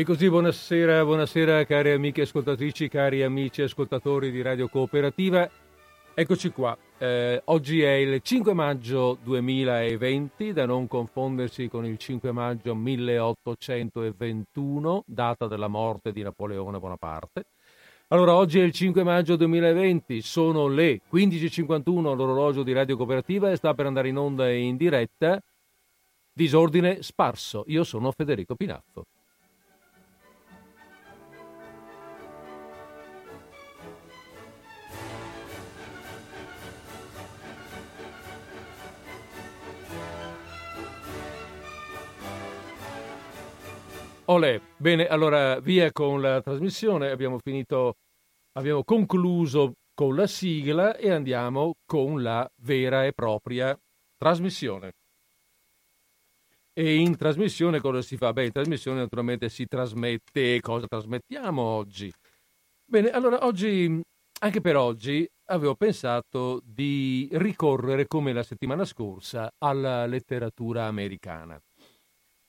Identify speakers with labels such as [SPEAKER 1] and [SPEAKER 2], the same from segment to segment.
[SPEAKER 1] E così buonasera, buonasera cari amiche ascoltatrici, cari amici ascoltatori di Radio Cooperativa. Eccoci qua. Eh, oggi è il 5 maggio 2020, da non confondersi con il 5 maggio 1821, data della morte di Napoleone Bonaparte. Allora, oggi è il 5 maggio 2020, sono le 15.51 l'orologio di Radio Cooperativa e sta per andare in onda e in diretta Disordine Sparso. Io sono Federico Pinazzo. Olè, bene, allora via con la trasmissione, abbiamo finito, abbiamo concluso con la sigla e andiamo con la vera e propria trasmissione. E in trasmissione cosa si fa? Beh, in trasmissione naturalmente si trasmette, cosa trasmettiamo oggi? Bene, allora oggi, anche per oggi, avevo pensato di ricorrere, come la settimana scorsa, alla letteratura americana.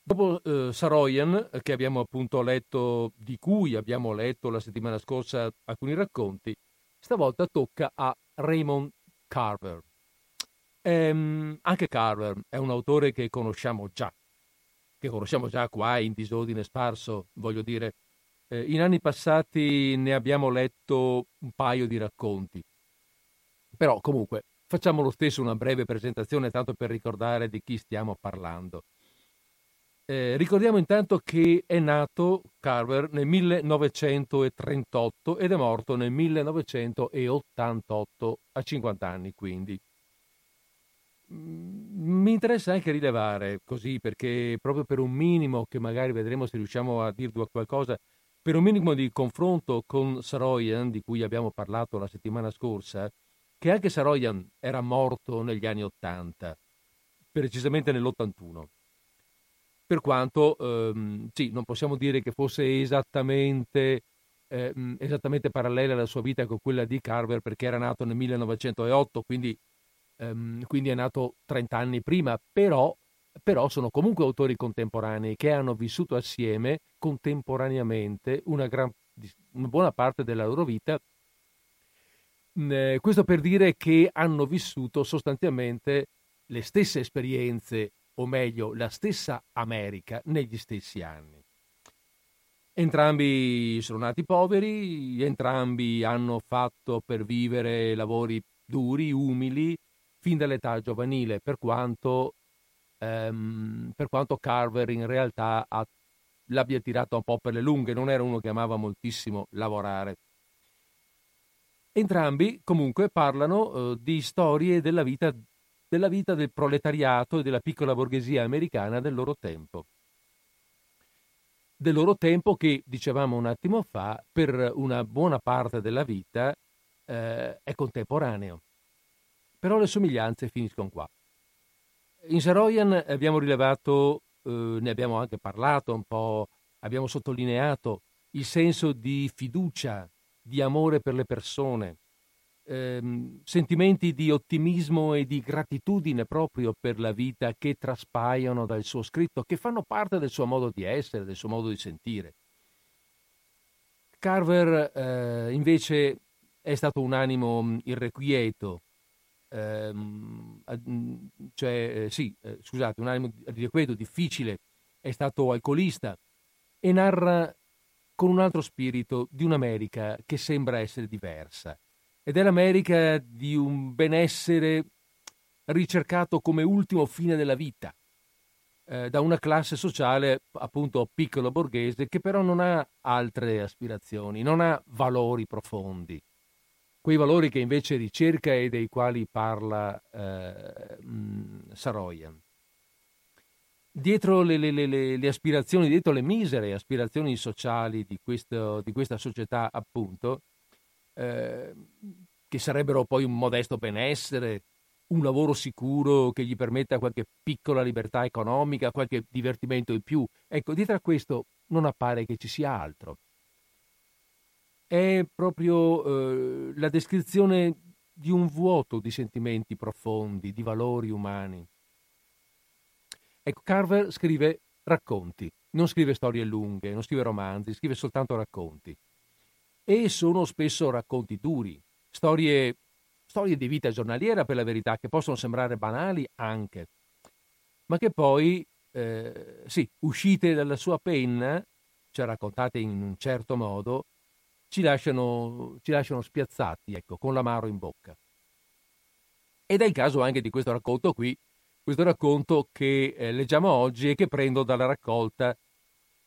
[SPEAKER 1] Dopo eh, Saroyan, che abbiamo appunto letto, di cui abbiamo letto la settimana scorsa alcuni racconti, stavolta tocca a Raymond Carver. Ehm, anche Carver è un autore che conosciamo già, che conosciamo già qua in disordine sparso, voglio dire. Eh, in anni passati ne abbiamo letto un paio di racconti, però comunque facciamo lo stesso una breve presentazione tanto per ricordare di chi stiamo parlando. Eh, ricordiamo intanto che è nato Carver nel 1938 ed è morto nel 1988 a 50 anni quindi. Mm, mi interessa anche rilevare così perché proprio per un minimo che magari vedremo se riusciamo a dirvi qualcosa, per un minimo di confronto con Saroyan di cui abbiamo parlato la settimana scorsa, che anche Saroyan era morto negli anni 80, precisamente nell'81 per quanto ehm, sì, non possiamo dire che fosse esattamente, eh, esattamente, parallela la sua vita con quella di Carver perché era nato nel 1908, quindi, ehm, quindi è nato 30 anni prima, però, però, sono comunque autori contemporanei che hanno vissuto assieme contemporaneamente una, gran, una buona parte della loro vita. Eh, questo per dire che hanno vissuto sostanzialmente le stesse esperienze o meglio la stessa America negli stessi anni. Entrambi sono nati poveri, entrambi hanno fatto per vivere lavori duri, umili, fin dall'età giovanile, per quanto, ehm, per quanto Carver in realtà ha, l'abbia tirata un po' per le lunghe, non era uno che amava moltissimo lavorare. Entrambi comunque parlano eh, di storie della vita della vita del proletariato e della piccola borghesia americana del loro tempo. Del loro tempo che, dicevamo un attimo fa, per una buona parte della vita eh, è contemporaneo. Però le somiglianze finiscono qua. In Saroyan abbiamo rilevato, eh, ne abbiamo anche parlato un po', abbiamo sottolineato il senso di fiducia, di amore per le persone, ehm, sentimenti di ottimismo e di gratitudine proprio per la vita che traspaiono dal suo scritto, che fanno parte del suo modo di essere, del suo modo di sentire. Carver eh, invece è stato un animo mm, irrequieto, ehm, mm, cioè, eh, sì, eh, scusate, un animo irrequieto, difficile, è stato alcolista e narra con un altro spirito di un'America che sembra essere diversa ed è l'America di un benessere ricercato come ultimo fine della vita eh, da una classe sociale appunto piccolo borghese che però non ha altre aspirazioni, non ha valori profondi, quei valori che invece ricerca e dei quali parla eh, Saroyan. Dietro le, le, le, le, aspirazioni, dietro le misere aspirazioni sociali di, questo, di questa società, appunto, eh, che sarebbero poi un modesto benessere, un lavoro sicuro che gli permetta qualche piccola libertà economica, qualche divertimento in più. Ecco, dietro a questo non appare che ci sia altro. È proprio eh, la descrizione di un vuoto di sentimenti profondi, di valori umani. Ecco, Carver scrive racconti, non scrive storie lunghe, non scrive romanzi, scrive soltanto racconti. E sono spesso racconti duri, storie, storie di vita giornaliera per la verità, che possono sembrare banali anche, ma che poi, eh, sì, uscite dalla sua penna, cioè raccontate in un certo modo, ci lasciano, ci lasciano spiazzati, ecco, con l'amaro in bocca. Ed è il caso anche di questo racconto qui, questo racconto che eh, leggiamo oggi e che prendo dalla raccolta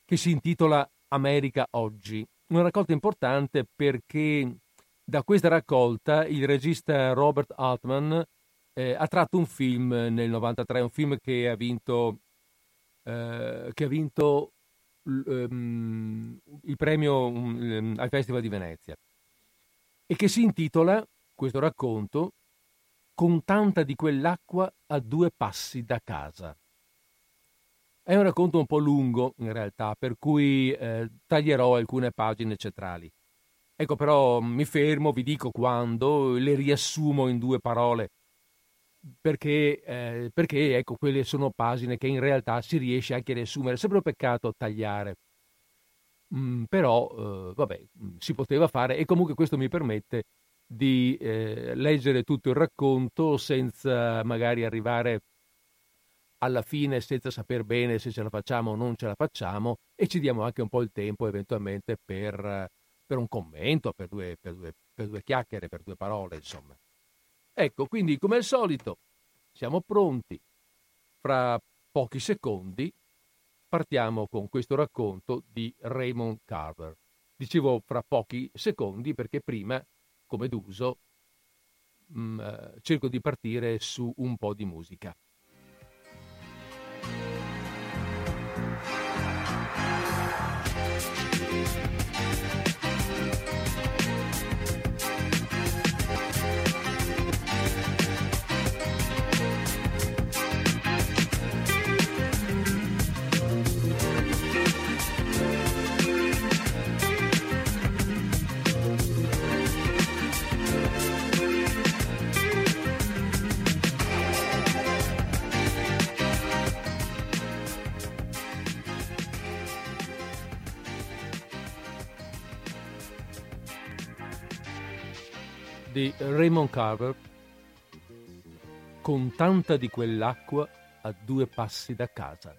[SPEAKER 1] che si intitola America oggi. Una raccolta importante perché da questa raccolta il regista Robert Altman eh, ha tratto un film nel 93, un film che ha vinto, eh, che ha vinto um, il premio um, al Festival di Venezia e che si intitola, questo racconto, Con tanta di quell'acqua a due passi da casa. È un racconto un po' lungo in realtà, per cui eh, taglierò alcune pagine centrali. Ecco però mi fermo, vi dico quando, le riassumo in due parole, perché, eh, perché ecco, quelle sono pagine che in realtà si riesce anche a riassumere, è sempre un peccato tagliare. Mm, però, eh, vabbè, si poteva fare e comunque questo mi permette di eh, leggere tutto il racconto senza magari arrivare alla fine senza saper bene se ce la facciamo o non ce la facciamo e ci diamo anche un po' il tempo eventualmente per, per un commento, per due, per, due, per due chiacchiere, per due parole, insomma. Ecco, quindi come al solito siamo pronti. Fra pochi secondi partiamo con questo racconto di Raymond Carver. Dicevo fra pochi secondi perché prima come d'uso, mh, mm, eh, cerco di partire su un po' di musica. Di Raymond Carver con tanta di quell'acqua a due passi da casa.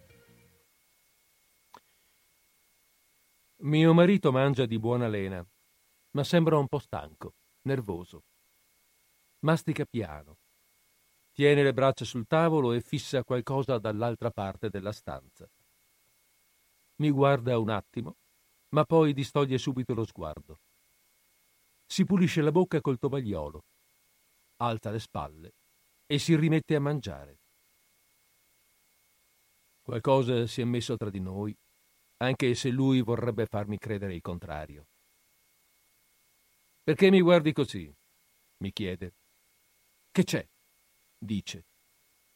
[SPEAKER 1] Mio marito mangia di buona lena, ma sembra un po' stanco, nervoso. Mastica piano, tiene le braccia sul tavolo e fissa qualcosa dall'altra parte della stanza. Mi guarda un attimo, ma poi distoglie subito lo sguardo si pulisce la bocca col tovagliolo, alza le spalle e si rimette a mangiare. Qualcosa si è messo tra di noi, anche se lui vorrebbe farmi credere il contrario. Perché mi guardi così? mi chiede. Che c'è? dice,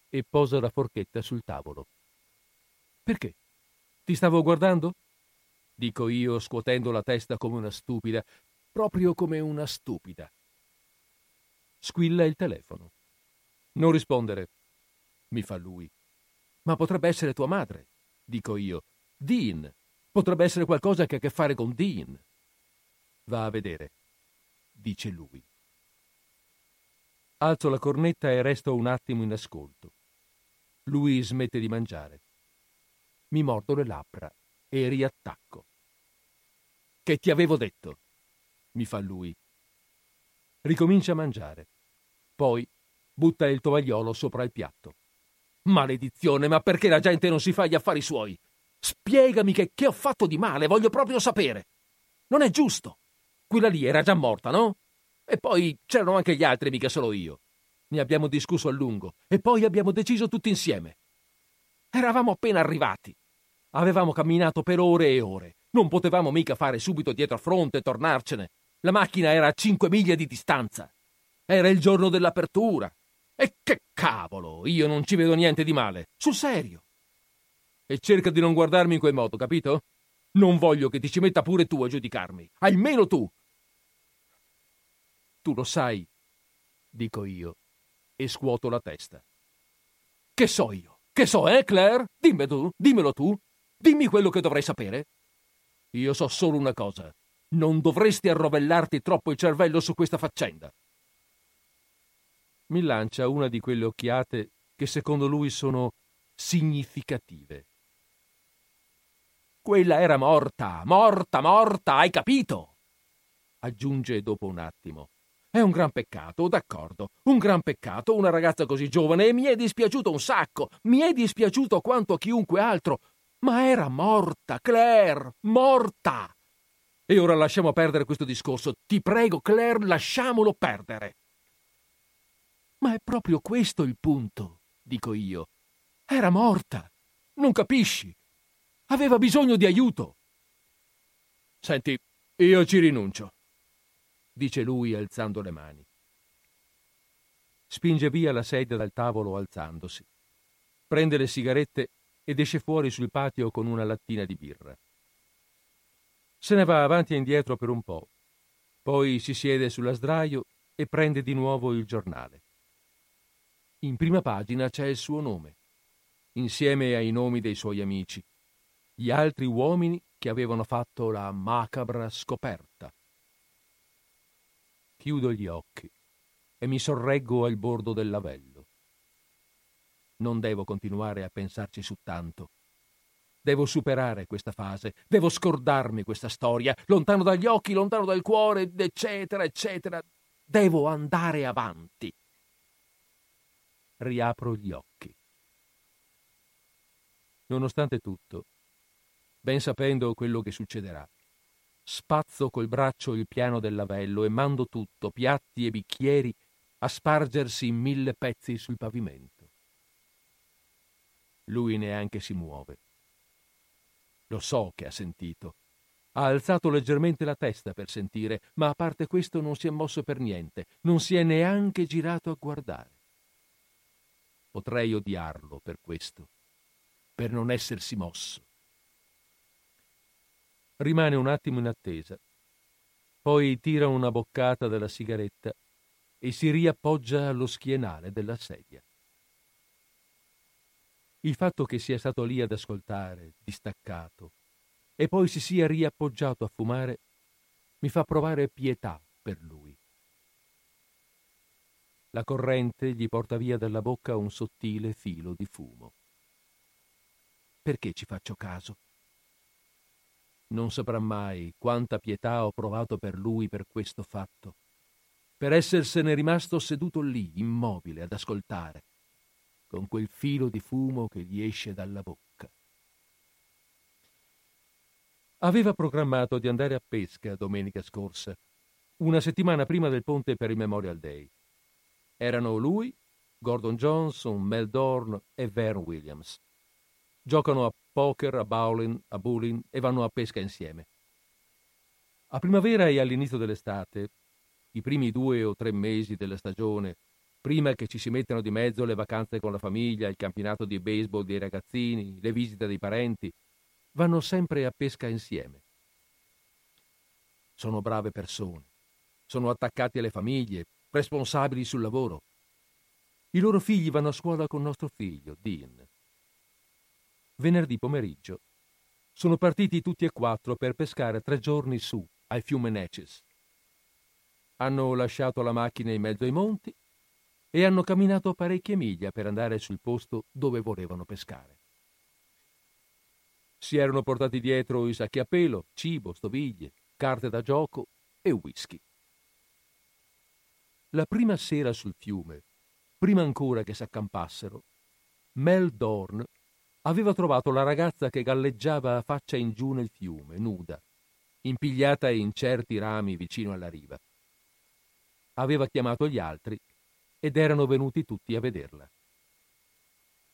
[SPEAKER 1] e posa la forchetta sul tavolo. Perché? Ti stavo guardando? dico io, scuotendo la testa come una stupida, proprio come una stupida. Squilla il telefono. Non rispondere, mi fa lui. Ma potrebbe essere tua madre, dico io. Dean. Potrebbe essere qualcosa che ha a che fare con Dean. Va a vedere, dice lui. Alzo la cornetta e resto un attimo in ascolto. Lui smette di mangiare. Mi mordo le labbra e riattacco. Che ti avevo detto? Mi fa lui. Ricomincia a mangiare. Poi butta il tovagliolo sopra il piatto. Maledizione, ma perché la gente non si fa gli affari suoi? Spiegami che, che ho fatto di male, voglio proprio sapere. Non è giusto. Quella lì era già morta, no? E poi c'erano anche gli altri, mica solo io. Ne abbiamo discusso a lungo e poi abbiamo deciso tutti insieme. Eravamo appena arrivati. Avevamo camminato per ore e ore. Non potevamo mica fare subito dietro fronte e tornarcene. La macchina era a cinque miglia di distanza. Era il giorno dell'apertura. E che cavolo, io non ci vedo niente di male. Sul serio. E cerca di non guardarmi in quel modo, capito? Non voglio che ti ci metta pure tu a giudicarmi. Almeno tu. Tu lo sai, dico io, e scuoto la testa. Che so io? Che so, eh, Claire? Dimmelo tu, dimmelo tu. Dimmi quello che dovrei sapere. Io so solo una cosa. Non dovresti arrovellarti troppo il cervello su questa faccenda. Mi lancia una di quelle occhiate che secondo lui sono significative. Quella era morta, morta, morta, hai capito? Aggiunge dopo un attimo. È un gran peccato, d'accordo, un gran peccato, una ragazza così giovane e mi è dispiaciuto un sacco, mi è dispiaciuto quanto a chiunque altro, ma era morta, Claire, morta. E ora lasciamo perdere questo discorso. Ti prego, Claire, lasciamolo perdere. Ma è proprio questo il punto, dico io. Era morta. Non capisci? Aveva bisogno di aiuto. Senti, io ci rinuncio, dice lui alzando le mani. Spinge via la sedia dal tavolo alzandosi. Prende le sigarette ed esce fuori sul patio con una lattina di birra. Se ne va avanti e indietro per un po', poi si siede sulla sdraio e prende di nuovo il giornale. In prima pagina c'è il suo nome, insieme ai nomi dei suoi amici, gli altri uomini che avevano fatto la macabra scoperta. Chiudo gli occhi e mi sorreggo al bordo del lavello. Non devo continuare a pensarci su tanto. Devo superare questa fase, devo scordarmi questa storia, lontano dagli occhi, lontano dal cuore, eccetera, eccetera. Devo andare avanti. Riapro gli occhi. Nonostante tutto, ben sapendo quello che succederà, spazzo col braccio il piano del lavello e mando tutto, piatti e bicchieri, a spargersi in mille pezzi sul pavimento. Lui neanche si muove. Lo so che ha sentito. Ha alzato leggermente la testa per sentire, ma a parte questo non si è mosso per niente, non si è neanche girato a guardare. Potrei odiarlo per questo, per non essersi mosso. Rimane un attimo in attesa, poi tira una boccata della sigaretta e si riappoggia allo schienale della sedia. Il fatto che sia stato lì ad ascoltare, distaccato, e poi si sia riappoggiato a fumare, mi fa provare pietà per lui. La corrente gli porta via dalla bocca un sottile filo di fumo. Perché ci faccio caso? Non saprà mai quanta pietà ho provato per lui per questo fatto, per essersene rimasto seduto lì, immobile, ad ascoltare, con quel filo di fumo che gli esce dalla bocca. Aveva programmato di andare a pesca domenica scorsa, una settimana prima del ponte per il Memorial Day. Erano lui, Gordon Johnson, Mel Dorn e Vern Williams. Giocano a poker, a bowling, a bowling e vanno a pesca insieme. A primavera e all'inizio dell'estate, i primi due o tre mesi della stagione, prima che ci si mettano di mezzo le vacanze con la famiglia, il campionato di baseball dei ragazzini, le visite dei parenti, vanno sempre a pesca insieme. Sono brave persone, sono attaccati alle famiglie, responsabili sul lavoro. I loro figli vanno a scuola con nostro figlio, Dean. Venerdì pomeriggio sono partiti tutti e quattro per pescare tre giorni su, al fiume Neches. Hanno lasciato la macchina in mezzo ai monti e hanno camminato parecchie miglia per andare sul posto dove volevano pescare. Si erano portati dietro i sacchi a pelo, cibo, stoviglie, carte da gioco e whisky. La prima sera sul fiume, prima ancora che s'accampassero, Mel Dorn aveva trovato la ragazza che galleggiava a faccia in giù nel fiume, nuda, impigliata in certi rami vicino alla riva. Aveva chiamato gli altri ed erano venuti tutti a vederla.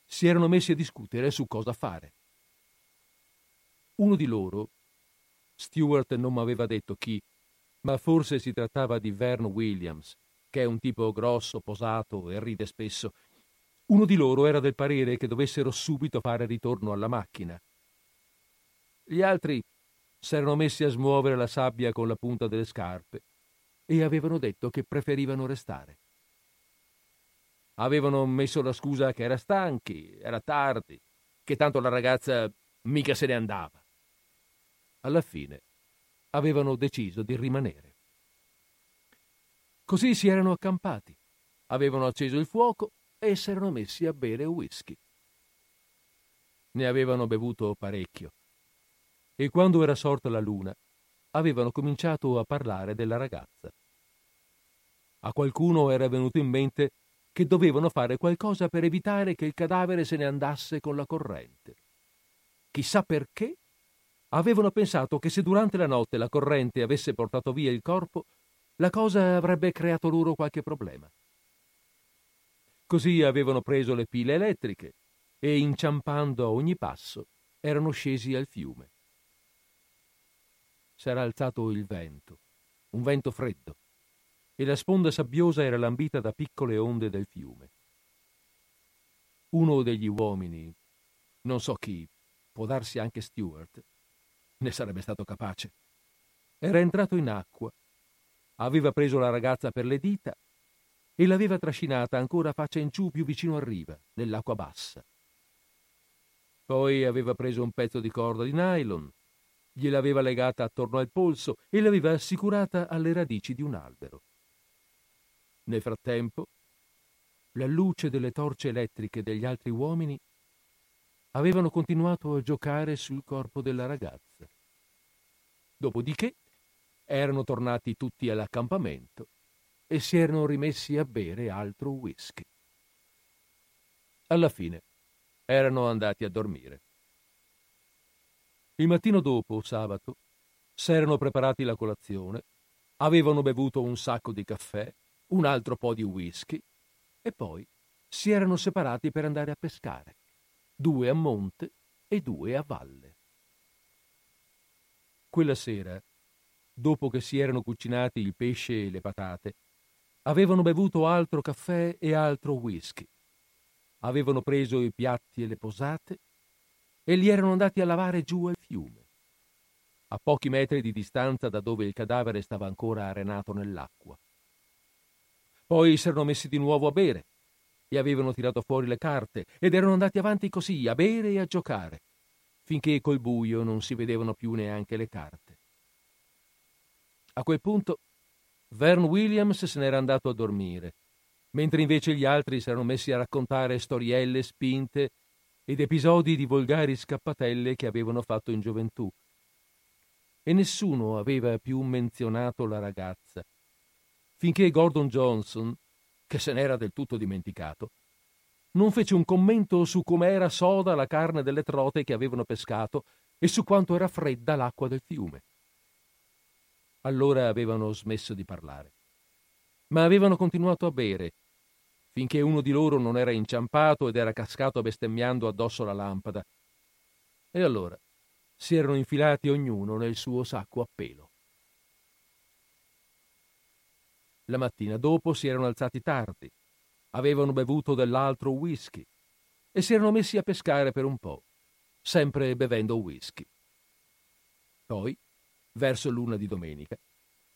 [SPEAKER 1] Si erano messi a discutere su cosa fare. Uno di loro, Stewart non mi aveva detto chi, ma forse si trattava di Vern Williams, che è un tipo grosso, posato e ride spesso. Uno di loro era del parere che dovessero subito fare ritorno alla macchina. Gli altri s'erano messi a smuovere la sabbia con la punta delle scarpe e avevano detto che preferivano restare. Avevano messo la scusa che era stanchi, era tardi, che tanto la ragazza mica se ne andava. Alla fine avevano deciso di rimanere. Così si erano accampati, avevano acceso il fuoco e si erano messi a bere whisky. Ne avevano bevuto parecchio e quando era sorta la luna avevano cominciato a parlare della ragazza. A qualcuno era venuto in mente che dovevano fare qualcosa per evitare che il cadavere se ne andasse con la corrente. Chissà perché avevano pensato che se durante la notte la corrente avesse portato via il corpo, la cosa avrebbe creato loro qualche problema. Così avevano preso le pile elettriche e, inciampando a ogni passo, erano scesi al fiume. S'era alzato il vento, un vento freddo, e la sponda sabbiosa era lambita da piccole onde del fiume. Uno degli uomini, non so chi, può darsi anche Stewart, ne sarebbe stato capace. Era entrato in acqua, aveva preso la ragazza per le dita e l'aveva trascinata ancora faccia in giù più vicino a riva, nell'acqua bassa. Poi aveva preso un pezzo di corda di nylon, gliel'aveva legata attorno al polso e l'aveva assicurata alle radici di un albero. Nel frattempo, la luce delle torce elettriche degli altri uomini avevano continuato a giocare sul corpo della ragazza. Dopodiché erano tornati tutti all'accampamento e si erano rimessi a bere altro whisky. Alla fine erano andati a dormire. Il mattino dopo, sabato, s'erano preparati la colazione, avevano bevuto un sacco di caffè, un altro po' di whisky e poi si erano separati per andare a pescare, due a monte e due a valle. Quella sera dopo che si erano cucinati il pesce e le patate, avevano bevuto altro caffè e altro whisky. Avevano preso i piatti e le posate e li erano andati a lavare giù al fiume, a pochi metri di distanza da dove il cadavere stava ancora arenato nell'acqua. Poi si erano messi di nuovo a bere e avevano tirato fuori le carte ed erano andati avanti così, a bere e a giocare, finché col buio non si vedevano più neanche le carte. A quel punto Vern Williams se n'era andato a dormire, mentre invece gli altri si erano messi a raccontare storielle spinte ed episodi di volgari scappatelle che avevano fatto in gioventù. E nessuno aveva più menzionato la ragazza, finché Gordon Johnson, che se n'era del tutto dimenticato, non fece un commento su come era soda la carne delle trote che avevano pescato e su quanto era fredda l'acqua del fiume allora avevano smesso di parlare. Ma avevano continuato a bere, finché uno di loro non era inciampato ed era cascato bestemmiando addosso alla lampada. E allora si erano infilati ognuno nel suo sacco a pelo. La mattina dopo si erano alzati tardi, avevano bevuto dell'altro whisky e si erano messi a pescare per un po', sempre bevendo whisky. Poi verso l'una di domenica,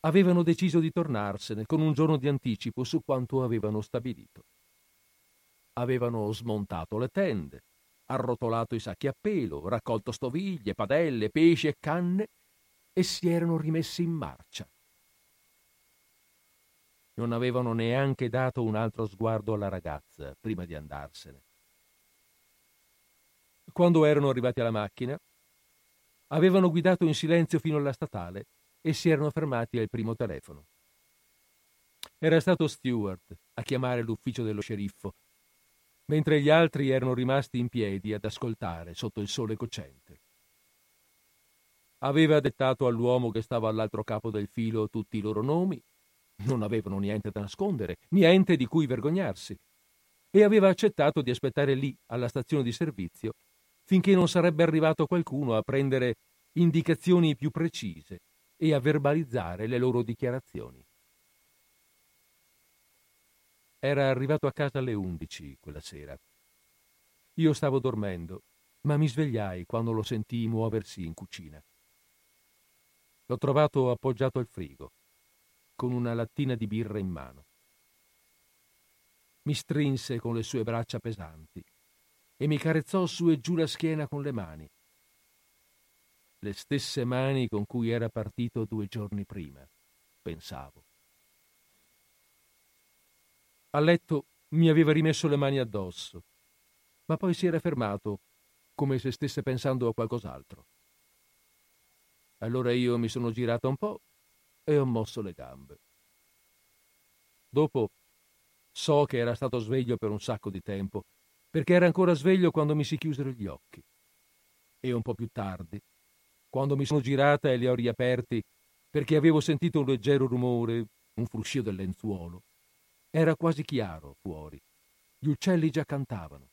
[SPEAKER 1] avevano deciso di tornarsene con un giorno di anticipo su quanto avevano stabilito. Avevano smontato le tende, arrotolato i sacchi a pelo, raccolto stoviglie, padelle, pesci e canne e si erano rimessi in marcia. Non avevano neanche dato un altro sguardo alla ragazza prima di andarsene. Quando erano arrivati alla macchina, Avevano guidato in silenzio fino alla statale e si erano fermati al primo telefono. Era stato Stewart a chiamare l'ufficio dello sceriffo, mentre gli altri erano rimasti in piedi ad ascoltare sotto il sole cocente. Aveva dettato all'uomo che stava all'altro capo del filo tutti i loro nomi, non avevano niente da nascondere, niente di cui vergognarsi, e aveva accettato di aspettare lì, alla stazione di servizio, finché non sarebbe arrivato qualcuno a prendere indicazioni più precise e a verbalizzare le loro dichiarazioni. Era arrivato a casa alle undici quella sera. Io stavo dormendo, ma mi svegliai quando lo sentii muoversi in cucina. L'ho trovato appoggiato al frigo, con una lattina di birra in mano. Mi strinse con le sue braccia pesanti e mi carezzò su e giù la schiena con le mani, Le stesse mani con cui era partito due giorni prima, pensavo. A letto mi aveva rimesso le mani addosso, ma poi si era fermato, come se stesse pensando a qualcos'altro. Allora io mi sono girato un po' e ho mosso le gambe. Dopo so che era stato sveglio per un sacco di tempo, perché era ancora sveglio quando mi si chiusero gli occhi. E un po' più tardi, quando mi sono girata e li ho riaperti, perché avevo sentito un leggero rumore, un fruscio del lenzuolo. Era quasi chiaro fuori. Gli uccelli già cantavano.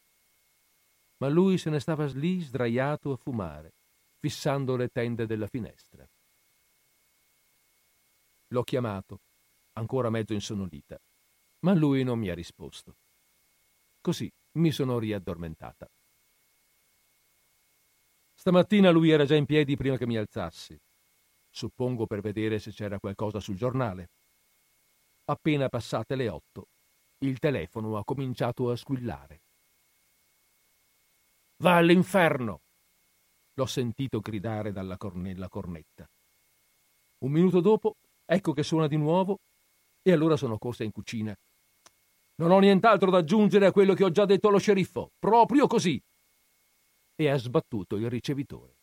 [SPEAKER 1] Ma lui se ne stava lì sdraiato a fumare, fissando le tende della finestra. L'ho chiamato, ancora mezzo insonnolita, ma lui non mi ha risposto. Così mi sono riaddormentata. Stamattina lui era già in piedi prima che mi alzassi, suppongo per vedere se c'era qualcosa sul giornale. Appena passate le otto, il telefono ha cominciato a squillare. Va all'inferno! L'ho sentito gridare dalla cornella cornetta. Un minuto dopo, ecco che suona di nuovo e allora sono corsa in cucina. Non ho nient'altro da aggiungere a quello che ho già detto allo sceriffo. Proprio così. E ha sbattuto il ricevitore.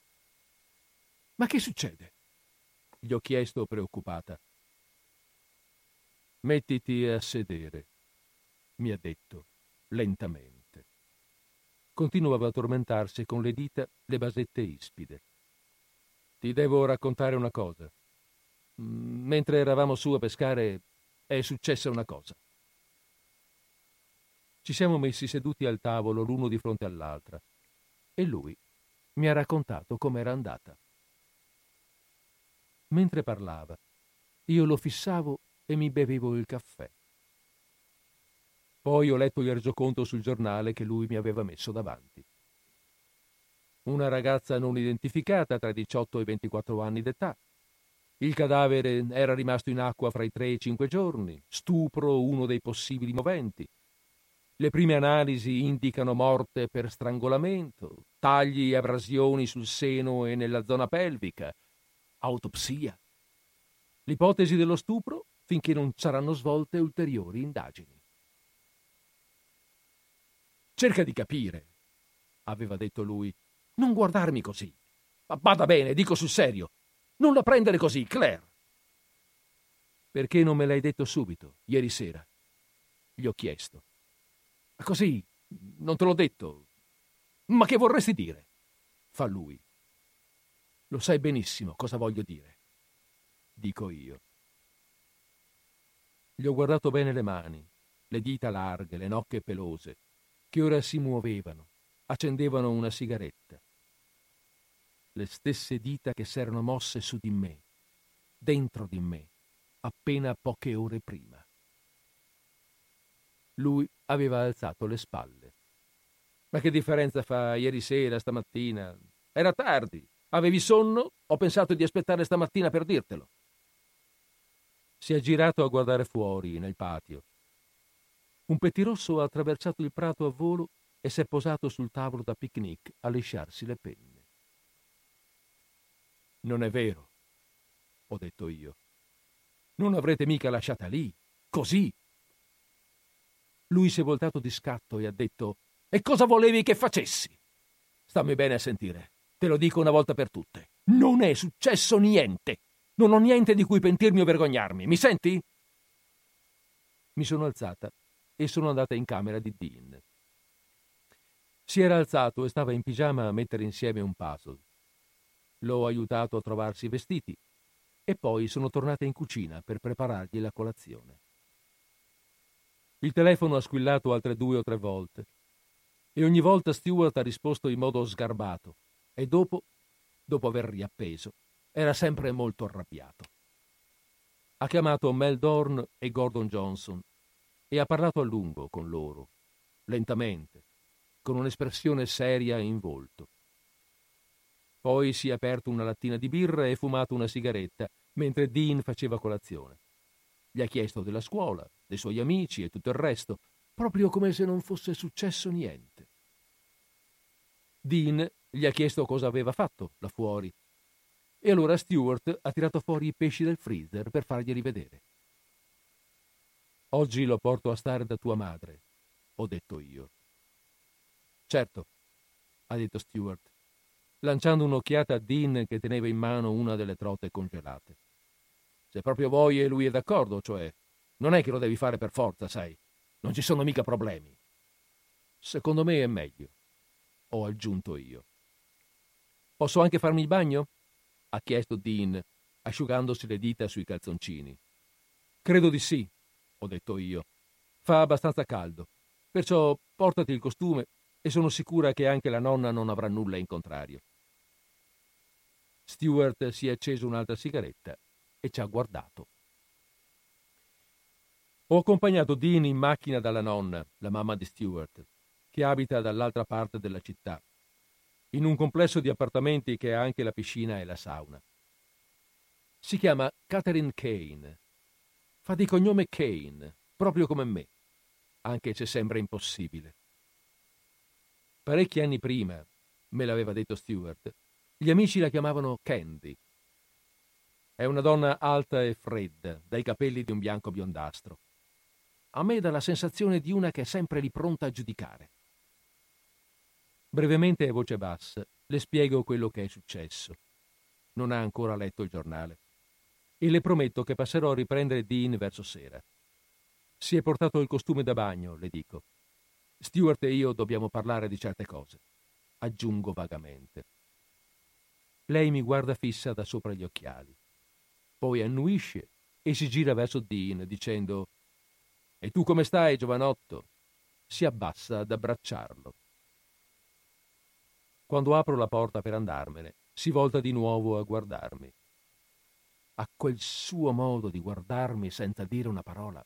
[SPEAKER 1] Ma che succede? Gli ho chiesto preoccupata. Mettiti a sedere, mi ha detto, lentamente. Continuava a tormentarsi con le dita le basette ispide. Ti devo raccontare una cosa. Mm, mentre eravamo su a pescare è successa una cosa. Ci siamo messi seduti al tavolo l'uno di fronte all'altra e lui mi ha raccontato com'era andata. Mentre parlava, io lo fissavo e mi bevevo il caffè. Poi ho letto il resoconto sul giornale che lui mi aveva messo davanti. Una ragazza non identificata tra i 18 e i 24 anni d'età, il cadavere era rimasto in acqua fra i tre e i cinque giorni, stupro uno dei possibili moventi. Le prime analisi indicano morte per strangolamento, tagli e abrasioni sul seno e nella zona pelvica, autopsia. L'ipotesi dello stupro finché non saranno svolte ulteriori indagini. Cerca di capire, aveva detto lui. Non guardarmi così. Ma bada bene, dico sul serio. Non la prendere così, Claire. Perché non me l'hai detto subito, ieri sera? Gli ho chiesto. Ma così, non te l'ho detto. Ma che vorresti dire? Fa lui. Lo sai benissimo cosa voglio dire. Dico io. Gli ho guardato bene le mani, le dita larghe, le nocche pelose, che ora si muovevano, accendevano una sigaretta le stesse dita che s'erano mosse su di me, dentro di me, appena poche ore prima. Lui aveva alzato le spalle. Ma che differenza fa ieri sera, stamattina? Era tardi. Avevi sonno? Ho pensato di aspettare stamattina per dirtelo. Si è girato a guardare fuori, nel patio. Un pettirosso ha attraversato il prato a volo e si è posato sul tavolo da picnic a lisciarsi le penne. Non è vero, ho detto io. Non l'avrete mica lasciata lì, così. Lui si è voltato di scatto e ha detto E cosa volevi che facessi? Stammi bene a sentire, te lo dico una volta per tutte. Non è successo niente. Non ho niente di cui pentirmi o vergognarmi. Mi senti? Mi sono alzata e sono andata in camera di Dean. Si era alzato e stava in pigiama a mettere insieme un puzzle. L'ho aiutato a trovarsi i vestiti e poi sono tornata in cucina per preparargli la colazione. Il telefono ha squillato altre due o tre volte e ogni volta Stewart ha risposto in modo sgarbato e dopo, dopo aver riappeso, era sempre molto arrabbiato. Ha chiamato Mel Dorn e Gordon Johnson e ha parlato a lungo con loro, lentamente, con un'espressione seria in volto. Poi si è aperto una lattina di birra e fumato una sigaretta, mentre Dean faceva colazione. Gli ha chiesto della scuola, dei suoi amici e tutto il resto, proprio come se non fosse successo niente. Dean gli ha chiesto cosa aveva fatto là fuori E allora Stewart ha tirato fuori i pesci del freezer per farglieli vedere. Oggi lo porto a stare da tua madre, ho detto io. Certo, ha detto Stewart, lanciando un'occhiata a Dean che teneva in mano una delle trote congelate. Se proprio vuoi e lui è d'accordo, cioè, non è che lo devi fare per forza, sai. Non ci sono mica problemi. Secondo me è meglio, ho aggiunto io. Posso anche farmi il bagno? ha chiesto Dean, asciugandosi le dita sui calzoncini. Credo di sì, ho detto io. Fa abbastanza caldo, perciò portati il costume e sono sicura che anche la nonna non avrà nulla in contrario. Stewart si è acceso un'altra sigaretta e ci ha guardato. Ho accompagnato Dean in macchina dalla nonna, la mamma di Stewart, che abita dall'altra parte della città, in un complesso di appartamenti che ha anche la piscina e la sauna. Si chiama Catherine Kane. Fa di cognome Kane, proprio come me, anche se sembra impossibile. Parecchi anni prima, me l'aveva detto Stewart, gli amici la chiamavano Candy. È una donna alta e fredda, dai capelli di un bianco biondastro. A me dà la sensazione di una che è sempre lì pronta a giudicare. Brevemente a voce bassa le spiego quello che è successo. Non ha ancora letto il giornale. E le prometto che passerò a riprendere Dean verso sera. Si è portato il costume da bagno, le dico. Stewart e io dobbiamo parlare di certe cose. Aggiungo vagamente. Lei mi guarda fissa da sopra gli occhiali. Poi annuisce e si gira verso Dean dicendo E tu come stai, giovanotto? Si abbassa ad abbracciarlo. Quando apro la porta per andarmene, si volta di nuovo a guardarmi. Ha quel suo modo di guardarmi senza dire una parola.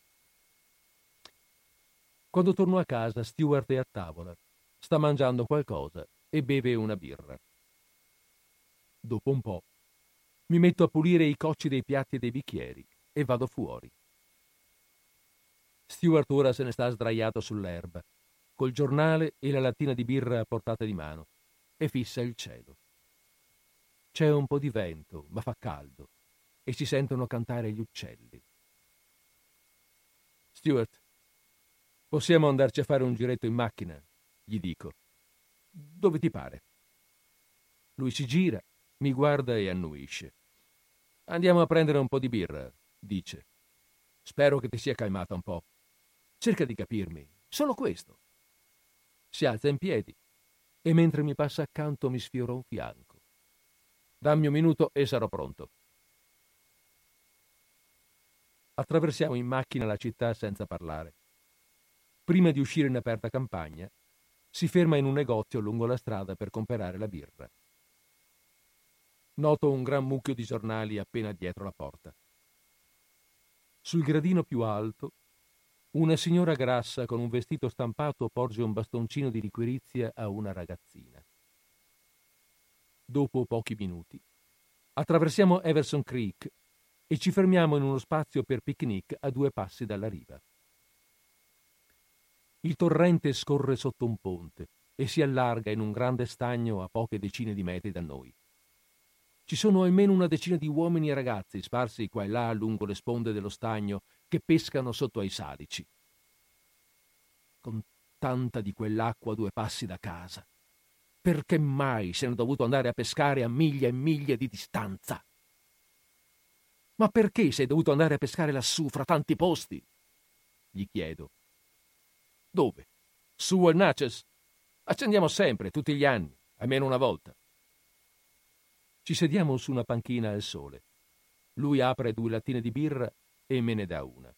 [SPEAKER 1] Quando torno a casa, Stewart è a tavola, sta mangiando qualcosa e beve una birra. Dopo un po' mi metto a pulire i cocci dei piatti e dei bicchieri e vado fuori. Stewart ora se ne sta sdraiato sull'erba, col giornale e la lattina di birra a portata di mano e fissa il cielo. C'è un po' di vento, ma fa caldo e si sentono cantare gli uccelli. Stuart, possiamo andarci a fare un giretto in macchina, gli dico. Dove ti pare? Lui si gira, mi guarda e annuisce. Andiamo a prendere un po' di birra, dice. Spero che ti sia calmata un po'. Cerca di capirmi, solo questo. Si alza in piedi, e mentre mi passa accanto mi sfiora un fianco. Dammi un minuto e sarò pronto. Attraversiamo in macchina la città senza parlare. Prima di uscire in aperta campagna, si ferma in un negozio lungo la strada per comprare la birra. Noto un gran mucchio di giornali appena dietro la porta. Sul gradino più alto una signora grassa con un vestito stampato porge un bastoncino di liquirizia a una ragazzina. Dopo pochi minuti attraversiamo Everson Creek e ci fermiamo in uno spazio per picnic a due passi dalla riva. Il torrente scorre sotto un ponte e si allarga in un grande stagno a poche decine di metri da noi. Ci sono almeno una decina di uomini e ragazzi sparsi qua e là lungo le sponde dello stagno che pescano sotto ai salici. Con tanta di quell'acqua a due passi da casa, perché mai se ne dovuto andare a pescare a miglia e miglia di distanza? Ma perché sei dovuto andare a pescare lassù, fra tanti posti? Gli chiedo. Dove? Su al Natchez? Accendiamo sempre, tutti gli anni, almeno una volta. Ci sediamo su una panchina al sole. Lui apre due lattine di birra e me ne dà una.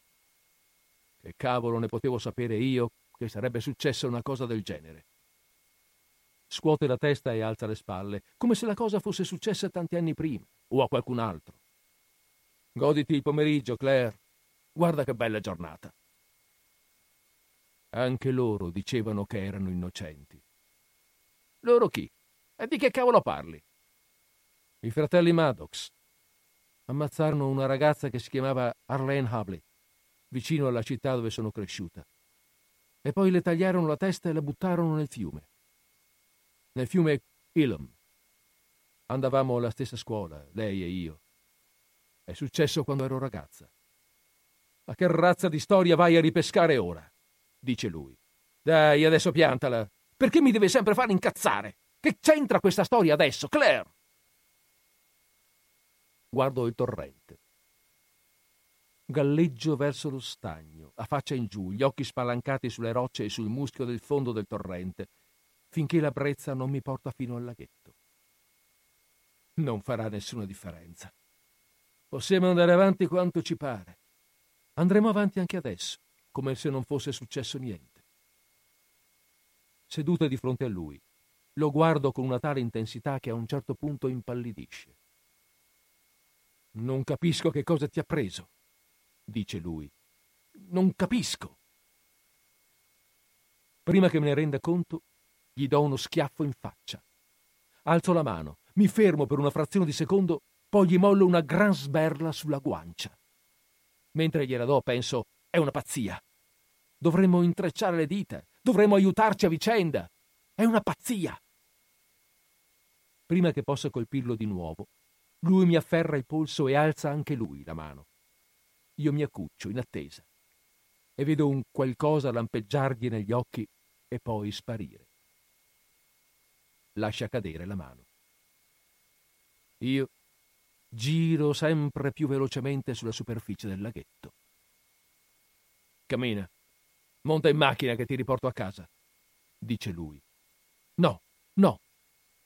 [SPEAKER 1] Che cavolo ne potevo sapere io che sarebbe successa una cosa del genere? Scuote la testa e alza le spalle, come se la cosa fosse successa tanti anni prima, o a qualcun altro. Goditi il pomeriggio, Claire. Guarda che bella giornata. Anche loro dicevano che erano innocenti. Loro chi? E di che cavolo parli? I fratelli Maddox, ammazzarono una ragazza che si chiamava Arlene Hubley, vicino alla città dove sono cresciuta. E poi le tagliarono la testa e la buttarono nel fiume. Nel fiume Ilum. Andavamo alla stessa scuola, lei e io. È successo quando ero ragazza. Ma che razza di storia vai a ripescare ora? dice lui. Dai, adesso piantala. Perché mi deve sempre fare incazzare? Che c'entra questa storia adesso, Claire? Guardo il torrente. Galleggio verso lo stagno, a faccia in giù, gli occhi spalancati sulle rocce e sul muschio del fondo del torrente, finché la brezza non mi porta fino al laghetto. Non farà nessuna differenza. Possiamo andare avanti quanto ci pare. Andremo avanti anche adesso, come se non fosse successo niente. Seduta di fronte a lui, lo guardo con una tale intensità che a un certo punto impallidisce. Non capisco che cosa ti ha preso, dice lui. Non capisco. Prima che me ne renda conto, gli do uno schiaffo in faccia. Alzo la mano, mi fermo per una frazione di secondo, poi gli mollo una gran sberla sulla guancia. Mentre gliela do, penso, è una pazzia. Dovremmo intrecciare le dita, dovremmo aiutarci a vicenda. È una pazzia. Prima che possa colpirlo di nuovo, lui mi afferra il polso e alza anche lui la mano. Io mi accuccio in attesa e vedo un qualcosa lampeggiargli negli occhi e poi sparire. Lascia cadere la mano. Io giro sempre più velocemente sulla superficie del laghetto. Cammina, monta in macchina che ti riporto a casa, dice lui. No, no,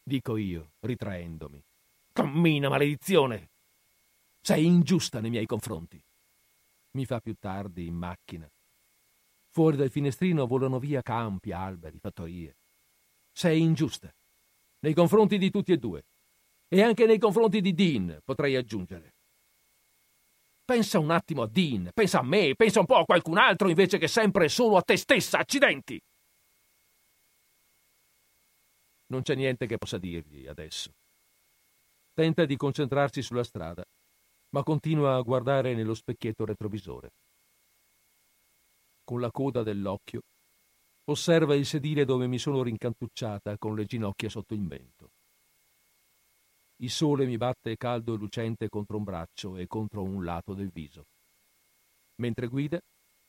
[SPEAKER 1] dico io, ritraendomi. Cammina, maledizione! Sei ingiusta nei miei confronti. Mi fa più tardi in macchina. Fuori dal finestrino volano via campi, alberi, fattorie. Sei ingiusta. Nei confronti di tutti e due. E anche nei confronti di Dean, potrei aggiungere. Pensa un attimo a Dean, pensa a me, pensa un po' a qualcun altro invece che sempre solo a te stessa, accidenti! Non c'è niente che possa dirgli adesso. Tenta di concentrarsi sulla strada, ma continua a guardare nello specchietto retrovisore. Con la coda dell'occhio osserva il sedile dove mi sono rincantucciata con le ginocchia sotto il mento. Il sole mi batte caldo e lucente contro un braccio e contro un lato del viso. Mentre guida,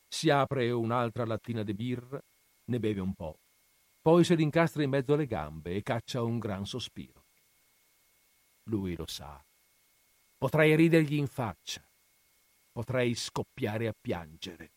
[SPEAKER 1] si apre un'altra lattina di birra, ne beve un po', poi si rincastra in mezzo alle gambe e caccia un gran sospiro. Lui lo sa. Potrei ridergli in faccia. Potrei scoppiare a piangere.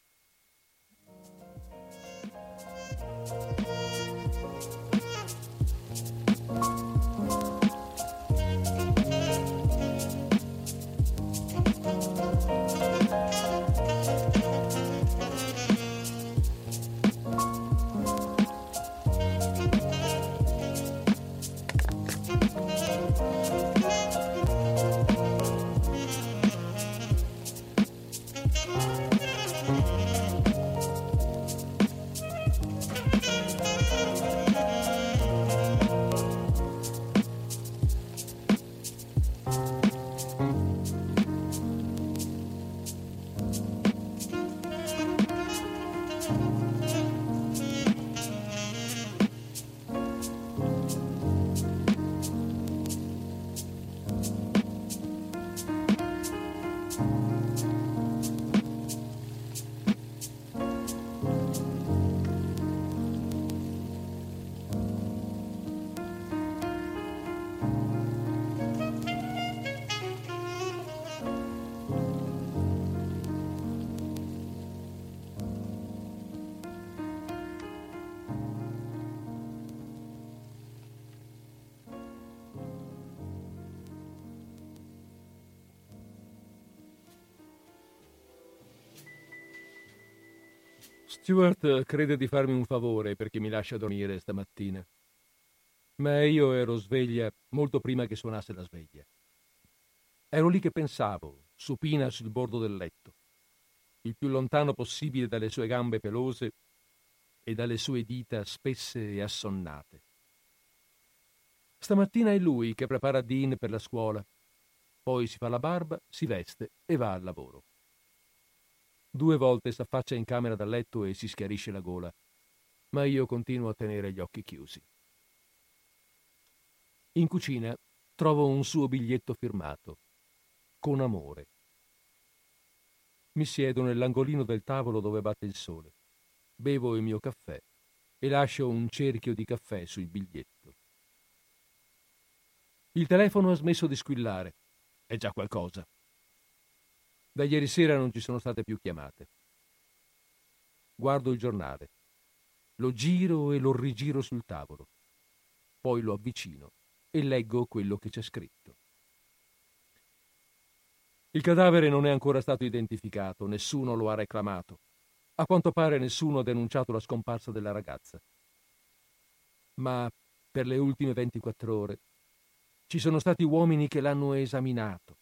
[SPEAKER 1] Stuart crede di farmi un favore perché mi lascia dormire stamattina. Ma io ero sveglia molto prima che suonasse la sveglia. Ero lì che pensavo, supina sul bordo del letto, il più lontano possibile dalle sue gambe pelose e dalle sue dita spesse e assonnate. Stamattina è lui che prepara Dean per la scuola, poi si fa la barba, si veste e va al lavoro. Due volte s'affaccia in camera da letto e si schiarisce la gola, ma io continuo a tenere gli occhi chiusi. In cucina trovo un suo biglietto firmato. Con amore. Mi siedo nell'angolino del tavolo dove batte il sole. Bevo il mio caffè e lascio un cerchio di caffè sul biglietto. Il telefono ha smesso di squillare. È già qualcosa. Da ieri sera non ci sono state più chiamate. Guardo il giornale. Lo giro e lo rigiro sul tavolo. Poi lo avvicino e leggo quello che c'è scritto. Il cadavere non è ancora stato identificato, nessuno lo ha reclamato. A quanto pare nessuno ha denunciato la scomparsa della ragazza. Ma per le ultime 24 ore ci sono stati uomini che l'hanno esaminato,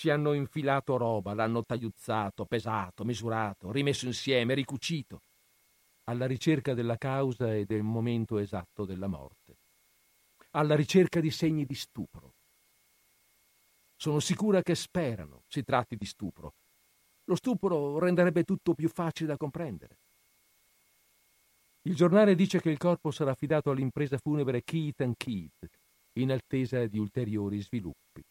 [SPEAKER 1] ci hanno infilato roba, l'hanno tagliuzzato, pesato, misurato, rimesso insieme, ricucito, alla ricerca della causa e del momento esatto della morte, alla ricerca di segni di stupro. Sono sicura che sperano si tratti di stupro. Lo stupro renderebbe tutto più facile da comprendere. Il giornale dice che il corpo sarà affidato all'impresa funebre Keith Keith, in attesa di ulteriori sviluppi.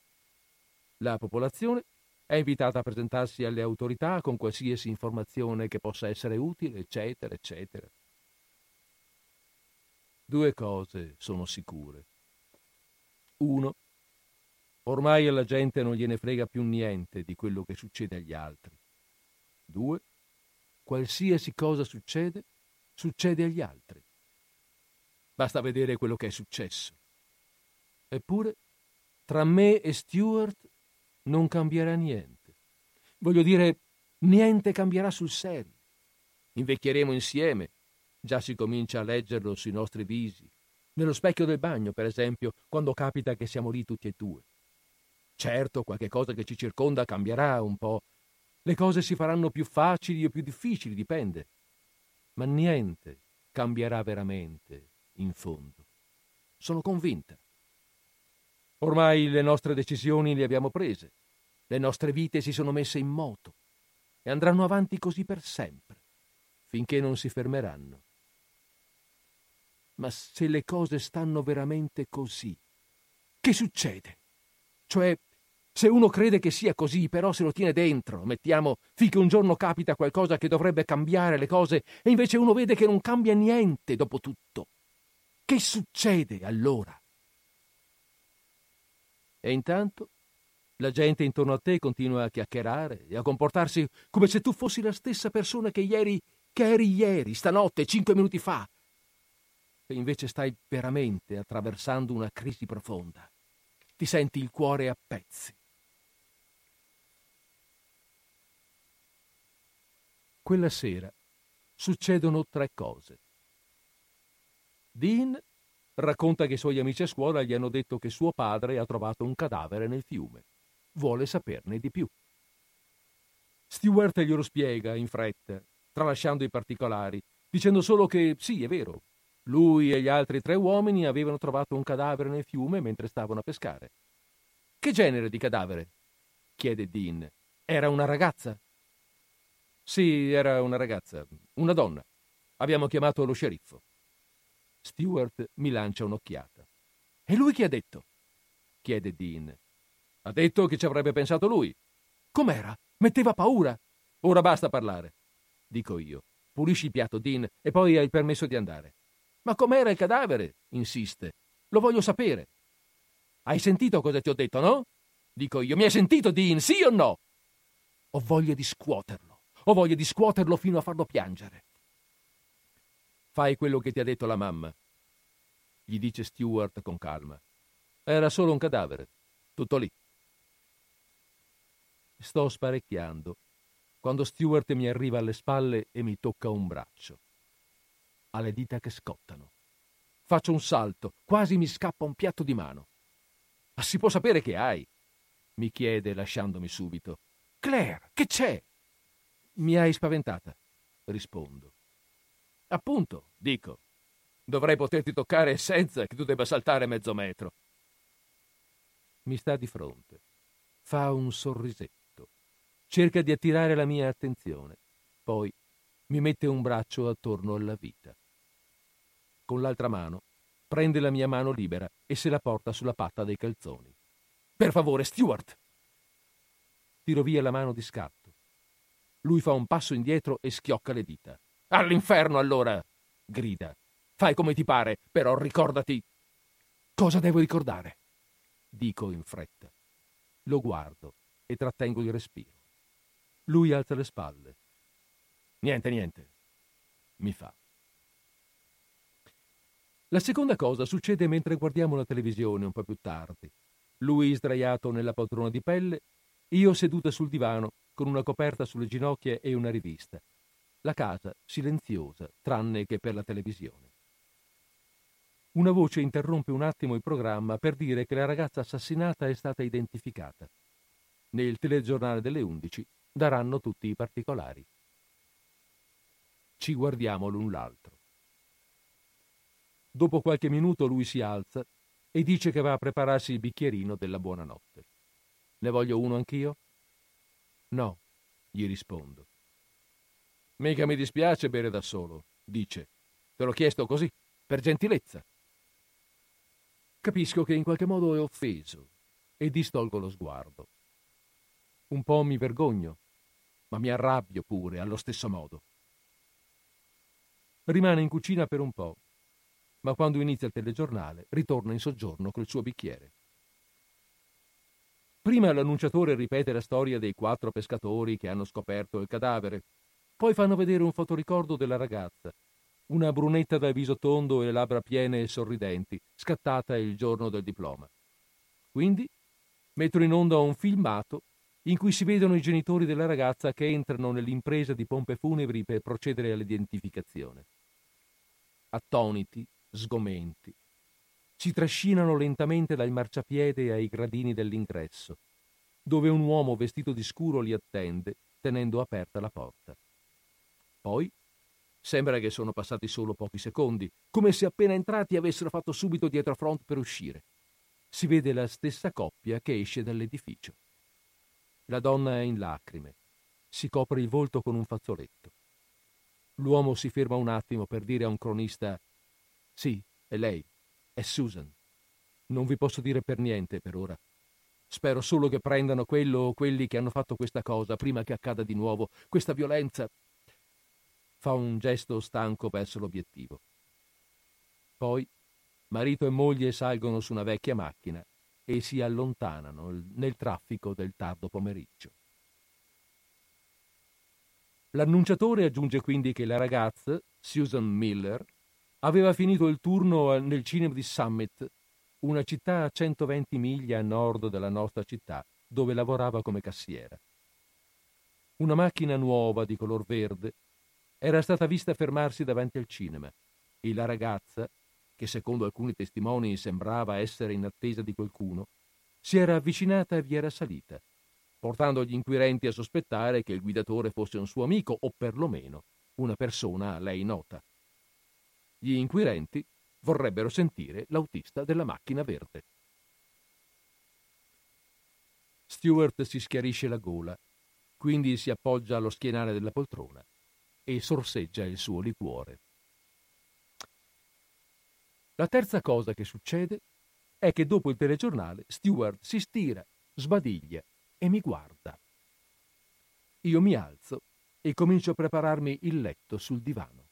[SPEAKER 1] La popolazione è invitata a presentarsi alle autorità con qualsiasi informazione che possa essere utile, eccetera, eccetera. Due cose sono sicure. Uno, ormai alla gente non gliene frega più niente di quello che succede agli altri. Due, qualsiasi cosa succede, succede agli altri. Basta vedere quello che è successo. Eppure, tra me e Stuart non cambierà niente. Voglio dire, niente cambierà sul serio. Invecchieremo insieme, già si comincia a leggerlo sui nostri visi, nello specchio del bagno, per esempio, quando capita che siamo lì tutti e due. Certo, qualche cosa che ci circonda cambierà un po'. Le cose si faranno più facili o più difficili, dipende. Ma niente cambierà veramente, in fondo. Sono convinta. Ormai le nostre decisioni le abbiamo prese. Le nostre vite si sono messe in moto e andranno avanti così per sempre, finché non si fermeranno. Ma se le cose stanno veramente così, che succede? Cioè, se uno crede che sia così, però se lo tiene dentro, mettiamo, finché un giorno capita qualcosa che dovrebbe cambiare le cose e invece uno vede che non cambia niente dopo tutto. Che succede allora? E intanto la gente intorno a te continua a chiacchierare e a comportarsi come se tu fossi la stessa persona che ieri, che eri ieri, stanotte, cinque minuti fa. E invece stai veramente attraversando una crisi profonda. Ti senti il cuore a pezzi. Quella sera succedono tre cose. Dean racconta che i suoi amici a scuola gli hanno detto che suo padre ha trovato un cadavere nel fiume vuole saperne di più. Stewart glielo spiega in fretta, tralasciando i particolari, dicendo solo che sì, è vero, lui e gli altri tre uomini avevano trovato un cadavere nel fiume mentre stavano a pescare. Che genere di cadavere? chiede Dean. Era una ragazza? Sì, era una ragazza, una donna. Abbiamo chiamato lo sceriffo. Stewart mi lancia un'occhiata. E lui chi ha detto? chiede Dean. Ha detto che ci avrebbe pensato lui. Com'era? Metteva paura. Ora basta parlare. Dico io. Pulisci il piatto, Dean, e poi hai il permesso di andare. Ma com'era il cadavere? insiste. Lo voglio sapere. Hai sentito cosa ti ho detto, no? Dico io. Mi hai sentito, Dean, sì o no? Ho voglia di scuoterlo. Ho voglia di scuoterlo fino a farlo piangere. Fai quello che ti ha detto la mamma, gli dice Stewart con calma. Era solo un cadavere. Tutto lì. Sto sparecchiando quando Stewart mi arriva alle spalle e mi tocca un braccio. Ha le dita che scottano. Faccio un salto, quasi mi scappa un piatto di mano. Ma si può sapere che hai? mi chiede lasciandomi subito. Claire, che c'è? Mi hai spaventata, rispondo. Appunto, dico. Dovrei poterti toccare senza che tu debba saltare mezzo metro. Mi sta di fronte. Fa un sorrisetto cerca di attirare la mia attenzione, poi mi mette un braccio attorno alla vita. Con l'altra mano prende la mia mano libera e se la porta sulla patta dei calzoni. Per favore, Stuart! Tiro via la mano di scatto. Lui fa un passo indietro e schiocca le dita. All'inferno allora! grida. Fai come ti pare, però ricordati. Cosa devo ricordare? Dico in fretta. Lo guardo e trattengo il respiro. Lui alza le spalle. Niente, niente. Mi fa. La seconda cosa succede mentre guardiamo la televisione un po' più tardi. Lui sdraiato nella poltrona di pelle, io seduta sul divano con una coperta sulle ginocchia e una rivista. La casa silenziosa, tranne che per la televisione. Una voce interrompe un attimo il programma per dire che la ragazza assassinata è stata identificata. Nel telegiornale delle 11 daranno tutti i particolari. Ci guardiamo l'un l'altro. Dopo qualche minuto lui si alza e dice che va a prepararsi il bicchierino della buonanotte. Ne voglio uno anch'io? No, gli rispondo. Mica mi dispiace bere da solo, dice. Te l'ho chiesto così, per gentilezza. Capisco che in qualche modo è offeso e distolgo lo sguardo. Un po' mi vergogno, ma mi arrabbio pure allo stesso modo. Rimane in cucina per un po', ma quando inizia il telegiornale ritorna in soggiorno col suo bicchiere. Prima l'annunciatore ripete la storia dei quattro pescatori che hanno scoperto il cadavere, poi fanno vedere un fotoricordo della ragazza una brunetta dal viso tondo e le labbra piene e sorridenti, scattata il giorno del diploma. Quindi mettono in onda un filmato in cui si vedono i genitori della ragazza che entrano nell'impresa di pompe funebri per procedere all'identificazione. Attoniti, sgomenti, si trascinano lentamente dal marciapiede ai gradini dell'ingresso, dove un uomo vestito di scuro li attende, tenendo aperta la porta. Poi Sembra che sono passati solo pochi secondi, come se appena entrati avessero fatto subito dietro front per uscire. Si vede la stessa coppia che esce dall'edificio. La donna è in lacrime, si copre il volto con un fazzoletto. L'uomo si ferma un attimo per dire a un cronista Sì, è lei, è Susan. Non vi posso dire per niente per ora. Spero solo che prendano quello o quelli che hanno fatto questa cosa prima che accada di nuovo, questa violenza fa un gesto stanco verso l'obiettivo. Poi marito e moglie salgono su una vecchia macchina e si allontanano nel traffico del tardo pomeriggio. L'annunciatore aggiunge quindi che la ragazza, Susan Miller, aveva finito il turno nel cinema di Summit, una città a 120 miglia a nord della nostra città, dove lavorava come cassiera. Una macchina nuova di color verde era stata vista fermarsi davanti al cinema e la ragazza, che secondo alcuni testimoni sembrava essere in attesa di qualcuno, si era avvicinata e vi era salita, portando gli inquirenti a sospettare che il guidatore fosse un suo amico o perlomeno una persona a lei nota. Gli inquirenti vorrebbero sentire l'autista della macchina verde. Stewart si schiarisce la gola, quindi si appoggia allo schienale della poltrona e sorseggia il suo liquore. La terza cosa che succede è che dopo il telegiornale Stewart si stira, sbadiglia e mi guarda. Io mi alzo e comincio a prepararmi il letto sul divano.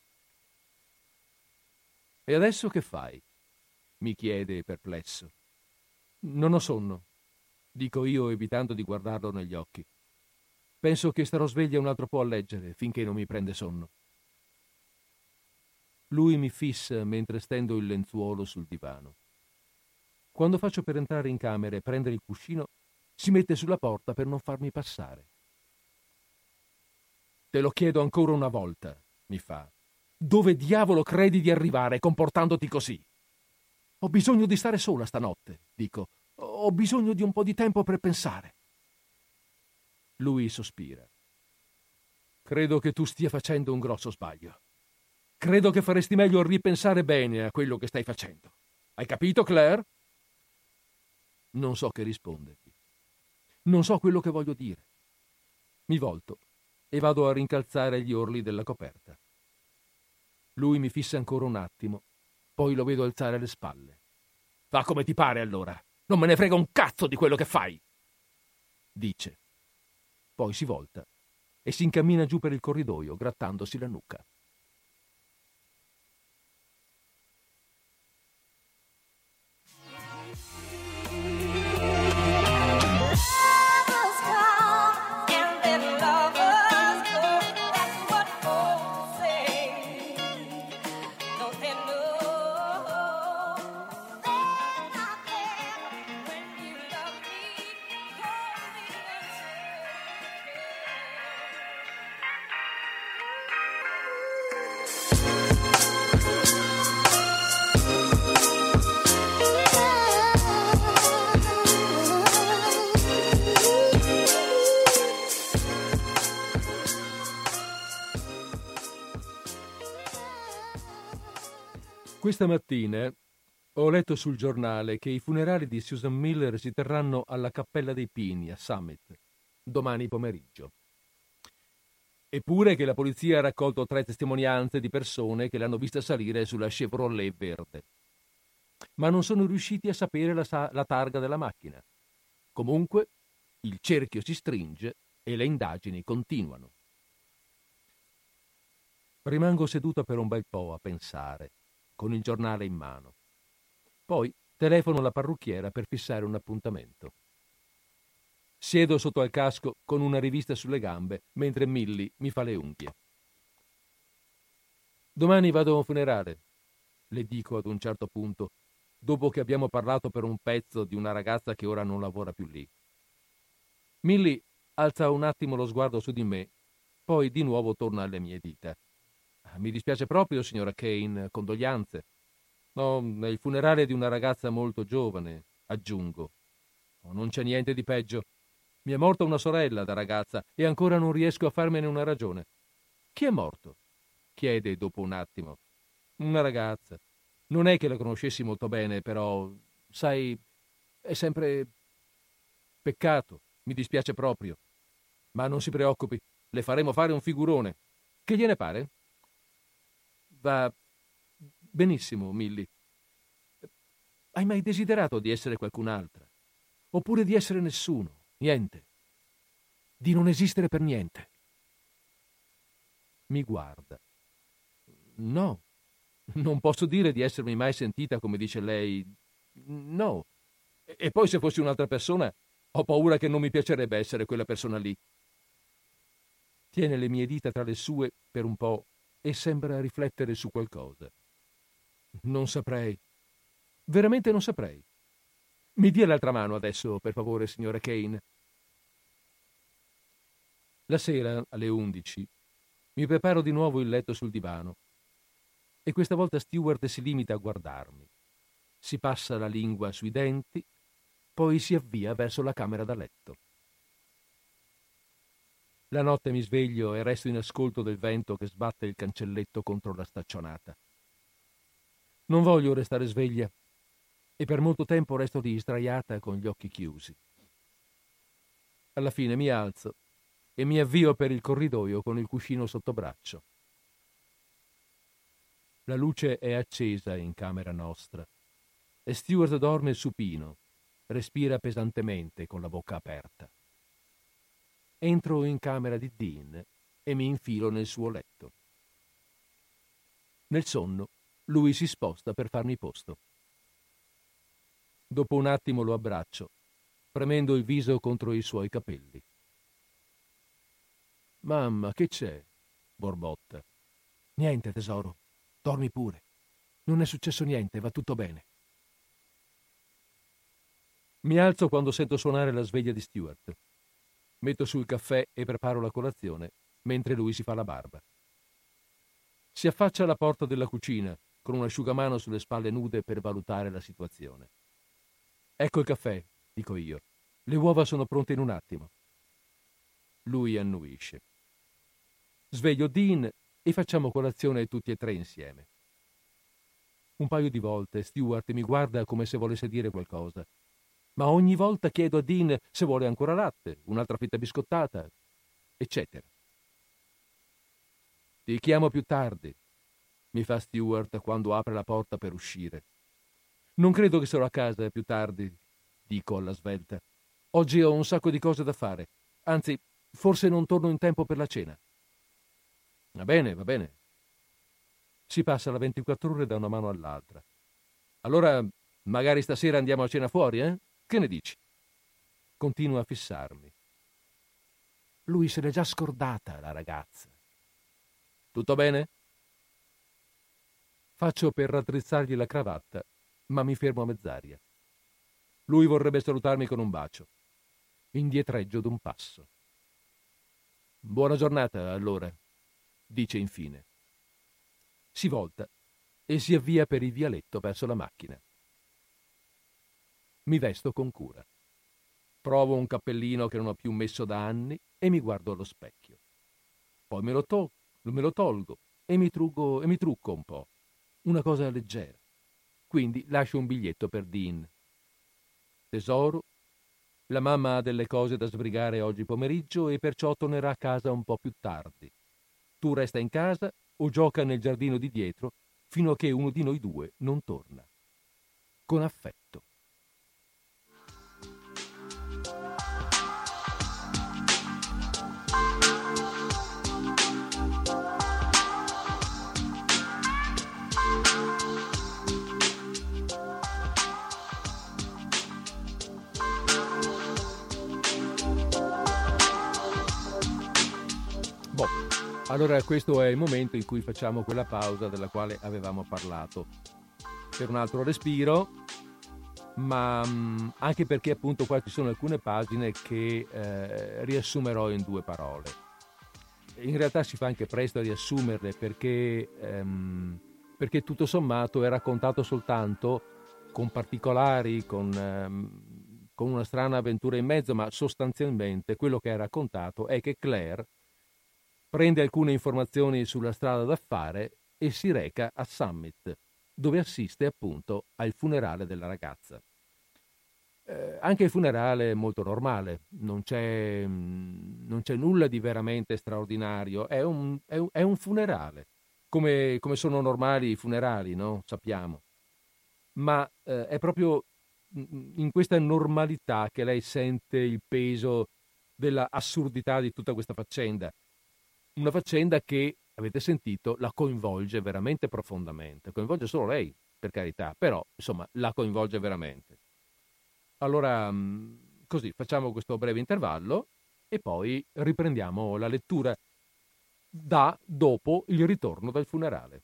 [SPEAKER 1] E adesso che fai? mi chiede perplesso. Non ho sonno, dico io evitando di guardarlo negli occhi. Penso che starò sveglia un altro po' a leggere finché non mi prende sonno. Lui mi fissa mentre stendo il lenzuolo sul divano. Quando faccio per entrare in camera e prendere il cuscino, si mette sulla porta per non farmi passare. Te lo chiedo ancora una volta, mi fa. Dove diavolo credi di arrivare comportandoti così? Ho bisogno di stare sola stanotte, dico. Ho bisogno di un po' di tempo per pensare. Lui sospira. Credo che tu stia facendo un grosso sbaglio. Credo che faresti meglio a ripensare bene a quello che stai facendo. Hai capito, Claire? Non so che rispondergli. Non so quello che voglio dire. Mi volto e vado a rincalzare gli orli della coperta. Lui mi fissa ancora un attimo, poi lo vedo alzare le spalle. Fa come ti pare allora. Non me ne frega un cazzo di quello che fai, dice. Poi si volta e si incammina giù per il corridoio, grattandosi la nuca. Questa mattina ho letto sul giornale che i funerali di Susan Miller si terranno alla Cappella dei Pini a Summit domani pomeriggio. Eppure che la polizia ha raccolto tre testimonianze di persone che l'hanno vista salire sulla Chevrolet verde. Ma non sono riusciti a sapere la, la targa della macchina. Comunque, il cerchio si stringe e le indagini continuano. Rimango seduta per un bel po' a pensare con il giornale in mano. Poi telefono alla parrucchiera per fissare un appuntamento. Siedo sotto al casco con una rivista sulle gambe mentre Milly mi fa le unghie. Domani vado a un funerale, le dico ad un certo punto, dopo che abbiamo parlato per un pezzo di una ragazza che ora non lavora più lì. Milly alza un attimo lo sguardo su di me, poi di nuovo torna alle mie dita. Mi dispiace proprio, signora Kane, condoglianze. No, è il funerale di una ragazza molto giovane, aggiungo. Oh, non c'è niente di peggio. Mi è morta una sorella da ragazza e ancora non riesco a farmene una ragione. Chi è morto? chiede dopo un attimo. Una ragazza. Non è che la conoscessi molto bene, però, sai, è sempre peccato. Mi dispiace proprio. Ma non si preoccupi, le faremo fare un figurone. Che gliene pare? Va benissimo, Milly. Hai mai desiderato di essere qualcun'altra? Oppure di essere nessuno? Niente. Di non esistere per niente. Mi guarda. No, non posso dire di essermi mai sentita come dice lei. No. E poi se fossi un'altra persona, ho paura che non mi piacerebbe essere quella persona lì. Tiene le mie dita tra le sue per un po' e sembra riflettere su qualcosa. Non saprei. Veramente non saprei. Mi dia l'altra mano adesso, per favore, signora Kane. La sera, alle undici, mi preparo di nuovo il letto sul divano e questa volta Stewart si limita a guardarmi. Si passa la lingua sui denti, poi si avvia verso la camera da letto. La notte mi sveglio e resto in ascolto del vento che sbatte il cancelletto contro la staccionata. Non voglio restare sveglia e per molto tempo resto lì sdraiata con gli occhi chiusi. Alla fine mi alzo e mi avvio per il corridoio con il cuscino sotto braccio. La luce è accesa in camera nostra e Stewart dorme supino, respira pesantemente con la bocca aperta. Entro in camera di Dean e mi infilo nel suo letto. Nel sonno lui si sposta per farmi posto. Dopo un attimo lo abbraccio, premendo il viso contro i suoi capelli. Mamma, che c'è? borbotta. Niente, tesoro. Dormi pure. Non è successo niente, va tutto bene. Mi alzo quando sento suonare la sveglia di Stuart. Metto sul caffè e preparo la colazione, mentre lui si fa la barba. Si affaccia alla porta della cucina, con un asciugamano sulle spalle nude per valutare la situazione. Ecco il caffè, dico io. Le uova sono pronte in un attimo. Lui annuisce. Sveglio Dean e facciamo colazione tutti e tre insieme. Un paio di volte Stewart mi guarda come se volesse dire qualcosa, ma ogni volta chiedo a Dean se vuole ancora latte, un'altra fetta biscottata, eccetera. Ti chiamo più tardi, mi fa Stewart quando apre la porta per uscire. Non credo che sarò a casa più tardi. dico alla svelta. Oggi ho un sacco di cose da fare. Anzi, forse non torno in tempo per la cena. Va bene, va bene. Si passa la 24 ore da una mano all'altra. Allora, magari stasera andiamo a cena fuori, eh? Che ne dici? Continua a fissarmi. Lui se l'è già scordata, la ragazza. Tutto bene? Faccio per raddrizzargli la cravatta, ma mi fermo a mezz'aria. Lui vorrebbe salutarmi con un bacio. Indietreggio d'un passo. Buona giornata, allora, dice infine. Si volta e si avvia per il vialetto verso la macchina. Mi vesto con cura. Provo un cappellino che non ho più messo da anni e mi guardo allo specchio. Poi me lo, to- me lo tolgo e mi, trugo, e mi trucco un po'. Una cosa leggera. Quindi lascio un biglietto per Dean. Tesoro, la mamma ha delle cose da sbrigare oggi pomeriggio e perciò tornerà a casa un po' più tardi. Tu resta in casa o gioca nel giardino di dietro fino a che uno di noi due non torna. Con affetto. Allora questo è il momento in cui facciamo quella pausa della quale avevamo parlato. Per un altro respiro, ma mm, anche perché appunto qua ci sono alcune pagine che eh, riassumerò in due parole. In realtà si fa anche presto a riassumerle perché, ehm, perché tutto sommato è raccontato soltanto con particolari, con, ehm, con una strana avventura in mezzo, ma sostanzialmente quello che è raccontato è che Claire prende alcune informazioni sulla strada da fare e si reca a Summit, dove assiste appunto al funerale della ragazza. Eh, anche il funerale è molto normale, non c'è, mm, non c'è nulla di veramente straordinario, è un, è un, è un funerale, come, come, sono normali i funerali, no? sappiamo. Ma eh, è proprio in questa normalità che lei sente il peso della assurdità di tutta questa faccenda una faccenda che, avete sentito, la coinvolge veramente profondamente. Coinvolge solo lei, per carità, però insomma la coinvolge veramente. Allora, mm, così, facciamo questo breve intervallo e poi riprendiamo la lettura da dopo il ritorno dal funerale.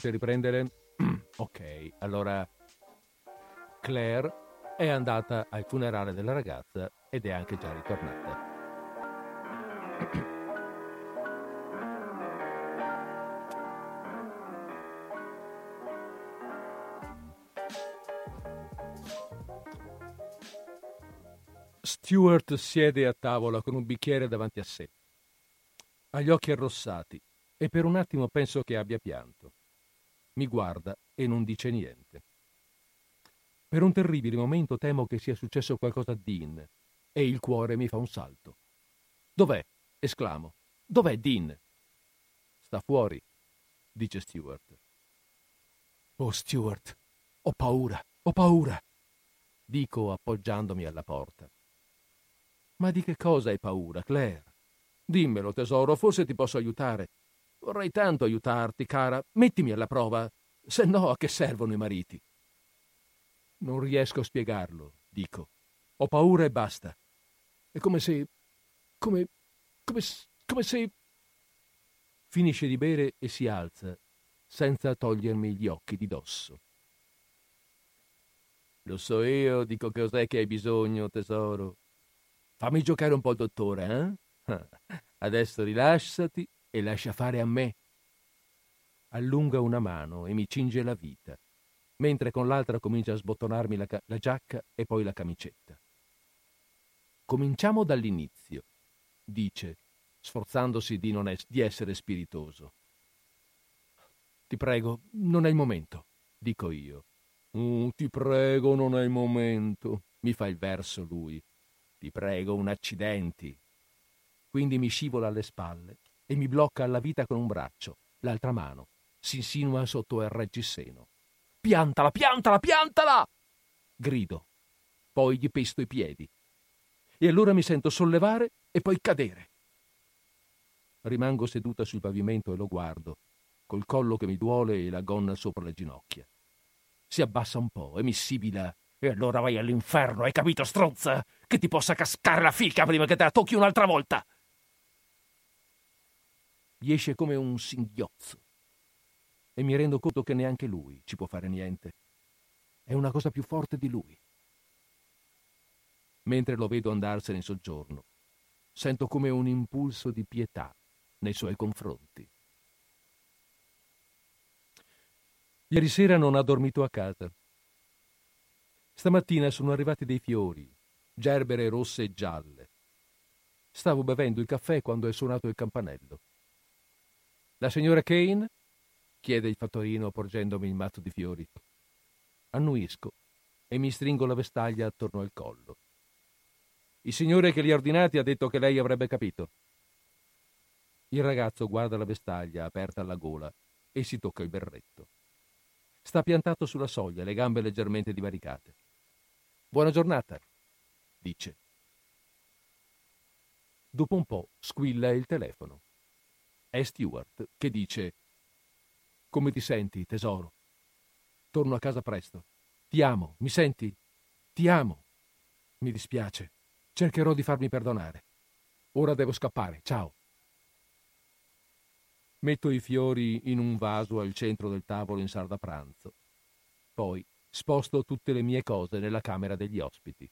[SPEAKER 1] Pronti a riprendere? ok, allora Claire è andata al funerale della ragazza ed è anche già ritornata. Stuart siede a tavola con un bicchiere davanti a sé. Ha gli occhi arrossati e per un attimo penso che abbia pianto. Mi guarda e non dice niente. Per un terribile momento temo che sia successo qualcosa a Dean e il cuore mi fa un salto. Dov'è? esclamo. Dov'è Dean? Sta fuori, dice Stewart. Oh, Stewart, ho paura, ho paura, dico appoggiandomi alla porta. Ma di che cosa hai paura, Claire? Dimmelo, tesoro, forse ti posso aiutare. Vorrei tanto aiutarti, cara. Mettimi alla prova. Se no, a che servono i mariti? Non riesco a spiegarlo, dico. Ho paura e basta. È come se. come. come, come se. Finisce di bere e si alza, senza togliermi gli occhi di dosso. Lo so io, dico cos'è che hai bisogno, tesoro. Fammi giocare un po' il dottore, eh? Adesso rilassati e lascia fare a me. Allunga una mano e mi cinge la vita, mentre con l'altra comincia a sbottonarmi la, la giacca e poi la camicetta. Cominciamo dall'inizio, dice, sforzandosi di, es- di essere spiritoso. Ti prego, non è il momento, dico io. Mm, ti prego, non è il momento, mi fa il verso lui. Ti prego, un accidenti. Quindi mi scivola alle spalle e mi blocca alla vita con un braccio, l'altra mano si insinua sotto il reggiseno. Piantala, piantala, piantala! Grido. Poi gli pesto i piedi. E allora mi sento sollevare e poi cadere. Rimango seduta sul pavimento e lo guardo, col collo che mi duole e la gonna sopra le ginocchia. Si abbassa un po' e mi sibila. E allora vai all'inferno, hai capito, stronza? Che ti possa cascare la fica prima che te la tocchi un'altra volta! Gli esce come un singhiozzo. E mi rendo conto che neanche lui ci può fare niente. È una cosa più forte di lui. Mentre lo vedo andarsene in soggiorno, sento come un impulso di pietà nei suoi confronti. Ieri sera non ha dormito a casa. Stamattina sono arrivati dei fiori, gerbere rosse e gialle. Stavo bevendo il caffè quando è suonato il campanello. La signora Kane? chiede il fattorino porgendomi il mazzo di fiori. Annuisco e mi stringo la vestaglia attorno al collo. Il signore che li ha ordinati ha detto che lei avrebbe capito. Il ragazzo guarda la vestaglia aperta alla gola e si tocca il berretto. Sta piantato sulla soglia, le gambe leggermente divaricate. Buona giornata, dice. Dopo un po' squilla il telefono. È Stewart che dice Come ti senti, tesoro? Torno a casa presto. Ti amo, mi senti? Ti amo. Mi dispiace. Cercherò di farmi perdonare. Ora devo scappare. Ciao. Metto i fiori in un vaso al centro del tavolo in sala da pranzo. Poi sposto tutte le mie cose nella camera degli ospiti.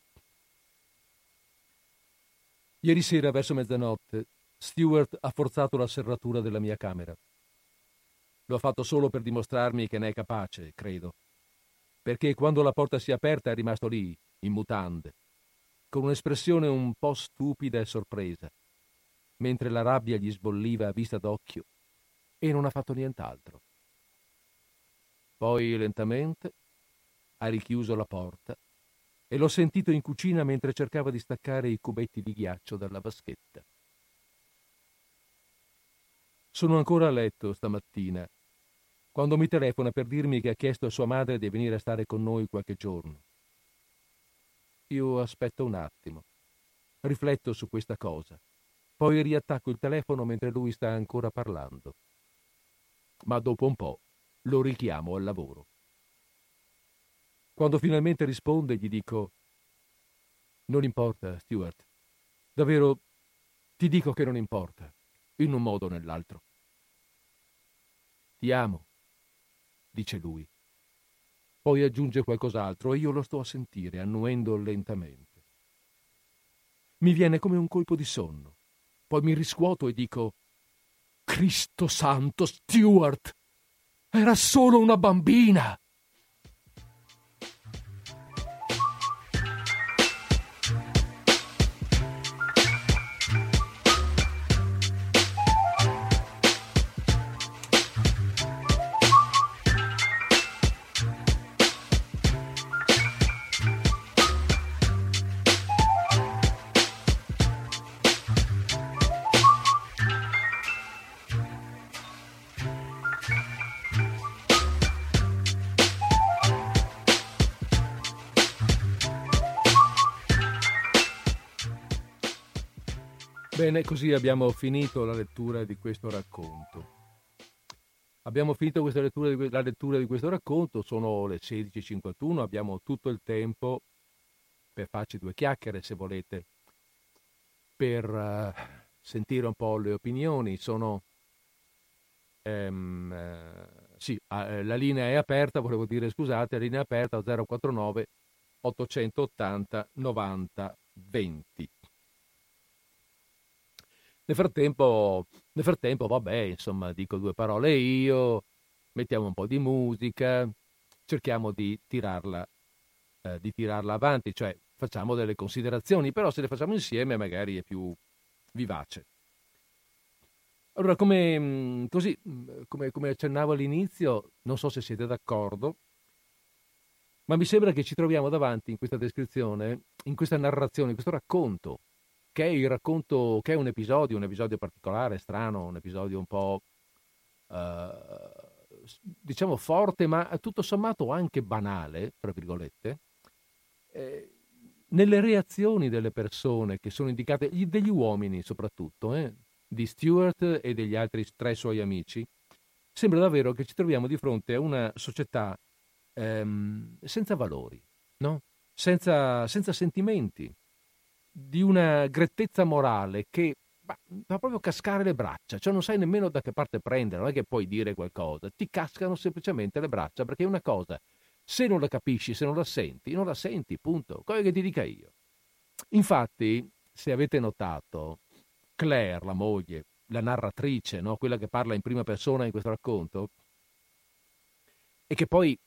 [SPEAKER 1] Ieri sera, verso mezzanotte, Stewart ha forzato la serratura della mia camera. Lo ha fatto solo per dimostrarmi che ne è capace, credo. Perché quando la porta si è aperta è rimasto lì, in mutande, con un'espressione un po' stupida e sorpresa, mentre la rabbia gli sbolliva a vista d'occhio e non ha fatto nient'altro. Poi lentamente ha richiuso la porta e l'ho sentito in cucina mentre cercava di staccare i cubetti di ghiaccio dalla vaschetta. Sono ancora a letto stamattina, quando mi telefona per dirmi che ha chiesto a sua madre di venire a stare con noi qualche giorno. Io aspetto un attimo, rifletto su questa cosa, poi riattacco il telefono mentre lui sta ancora parlando ma dopo un po' lo richiamo al lavoro. Quando finalmente risponde gli dico Non importa, Stuart. Davvero ti dico che non importa, in un modo o nell'altro. Ti amo, dice lui. Poi aggiunge qualcos'altro e io lo sto a sentire, annuendo lentamente. Mi viene come un colpo di sonno. Poi mi riscuoto e dico Cristo santo, Stuart! Era solo una bambina! Bene, così abbiamo finito la lettura di questo racconto. Abbiamo finito lettura di, la lettura di questo racconto, sono le 16.51, abbiamo tutto il tempo per farci due chiacchiere se volete, per uh, sentire un po' le opinioni. Sono, um, uh, sì, uh, la linea è aperta, volevo dire scusate, la linea è aperta 049 880 90 20. Nel frattempo, nel frattempo, vabbè, insomma, dico due parole io, mettiamo un po' di musica, cerchiamo di tirarla, eh, di tirarla avanti, cioè facciamo delle considerazioni, però se le facciamo insieme magari è più vivace. Allora, come, mm, così, mm, come, come accennavo all'inizio, non so se siete d'accordo, ma mi sembra che ci troviamo davanti in questa descrizione, in questa narrazione, in questo racconto che è il racconto, che è un episodio, un episodio particolare, strano, un episodio un po' eh, diciamo forte, ma tutto sommato anche banale, tra virgolette, eh, nelle reazioni delle persone che sono indicate, degli uomini soprattutto, eh, di Stuart e degli altri tre suoi amici, sembra davvero che ci troviamo di fronte a una società ehm, senza valori, no? senza, senza sentimenti, di una grettezza morale che fa proprio cascare le braccia, cioè non sai nemmeno da che parte prendere, non è che puoi dire qualcosa, ti cascano semplicemente le braccia perché è una cosa, se non la capisci, se non la senti, non la senti, punto, come che ti dica io. Infatti, se avete notato, Claire, la moglie, la narratrice, no? quella che parla in prima persona in questo racconto, e che poi,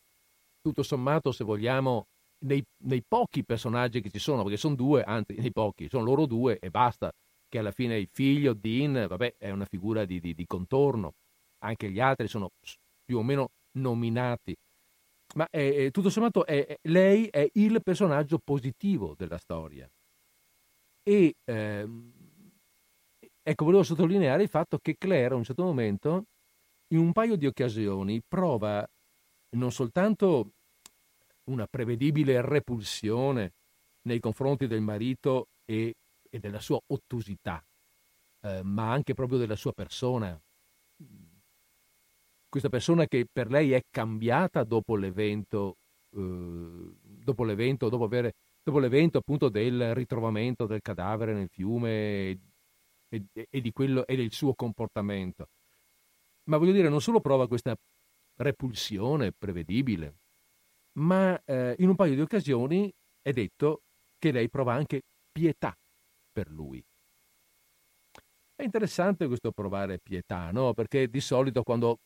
[SPEAKER 1] tutto sommato, se vogliamo, nei, nei, pochi personaggi che ci sono, perché sono due, anzi nei pochi, sono loro due e basta, che alla fine il figlio, Dean, vabbè, è una figura di, di, di contorno, anche gli altri sono più o meno nominati, ma è, è, tutto sommato è, lei è il personaggio positivo della storia. E ehm, ecco, volevo sottolineare il fatto che Claire a un certo momento, in un paio di occasioni, prova non soltanto una prevedibile repulsione nei confronti del marito e, e della sua ottusità, eh, ma anche proprio della sua persona. Questa persona che per lei è cambiata dopo l'evento, eh, dopo l'evento, dopo, avere, dopo l'evento appunto del ritrovamento del cadavere nel fiume e, e, quello, e del suo comportamento. Ma voglio dire, non solo prova questa repulsione prevedibile, ma eh, in un paio di occasioni è detto che lei prova anche pietà per lui. È interessante questo provare pietà, no? Perché di solito quando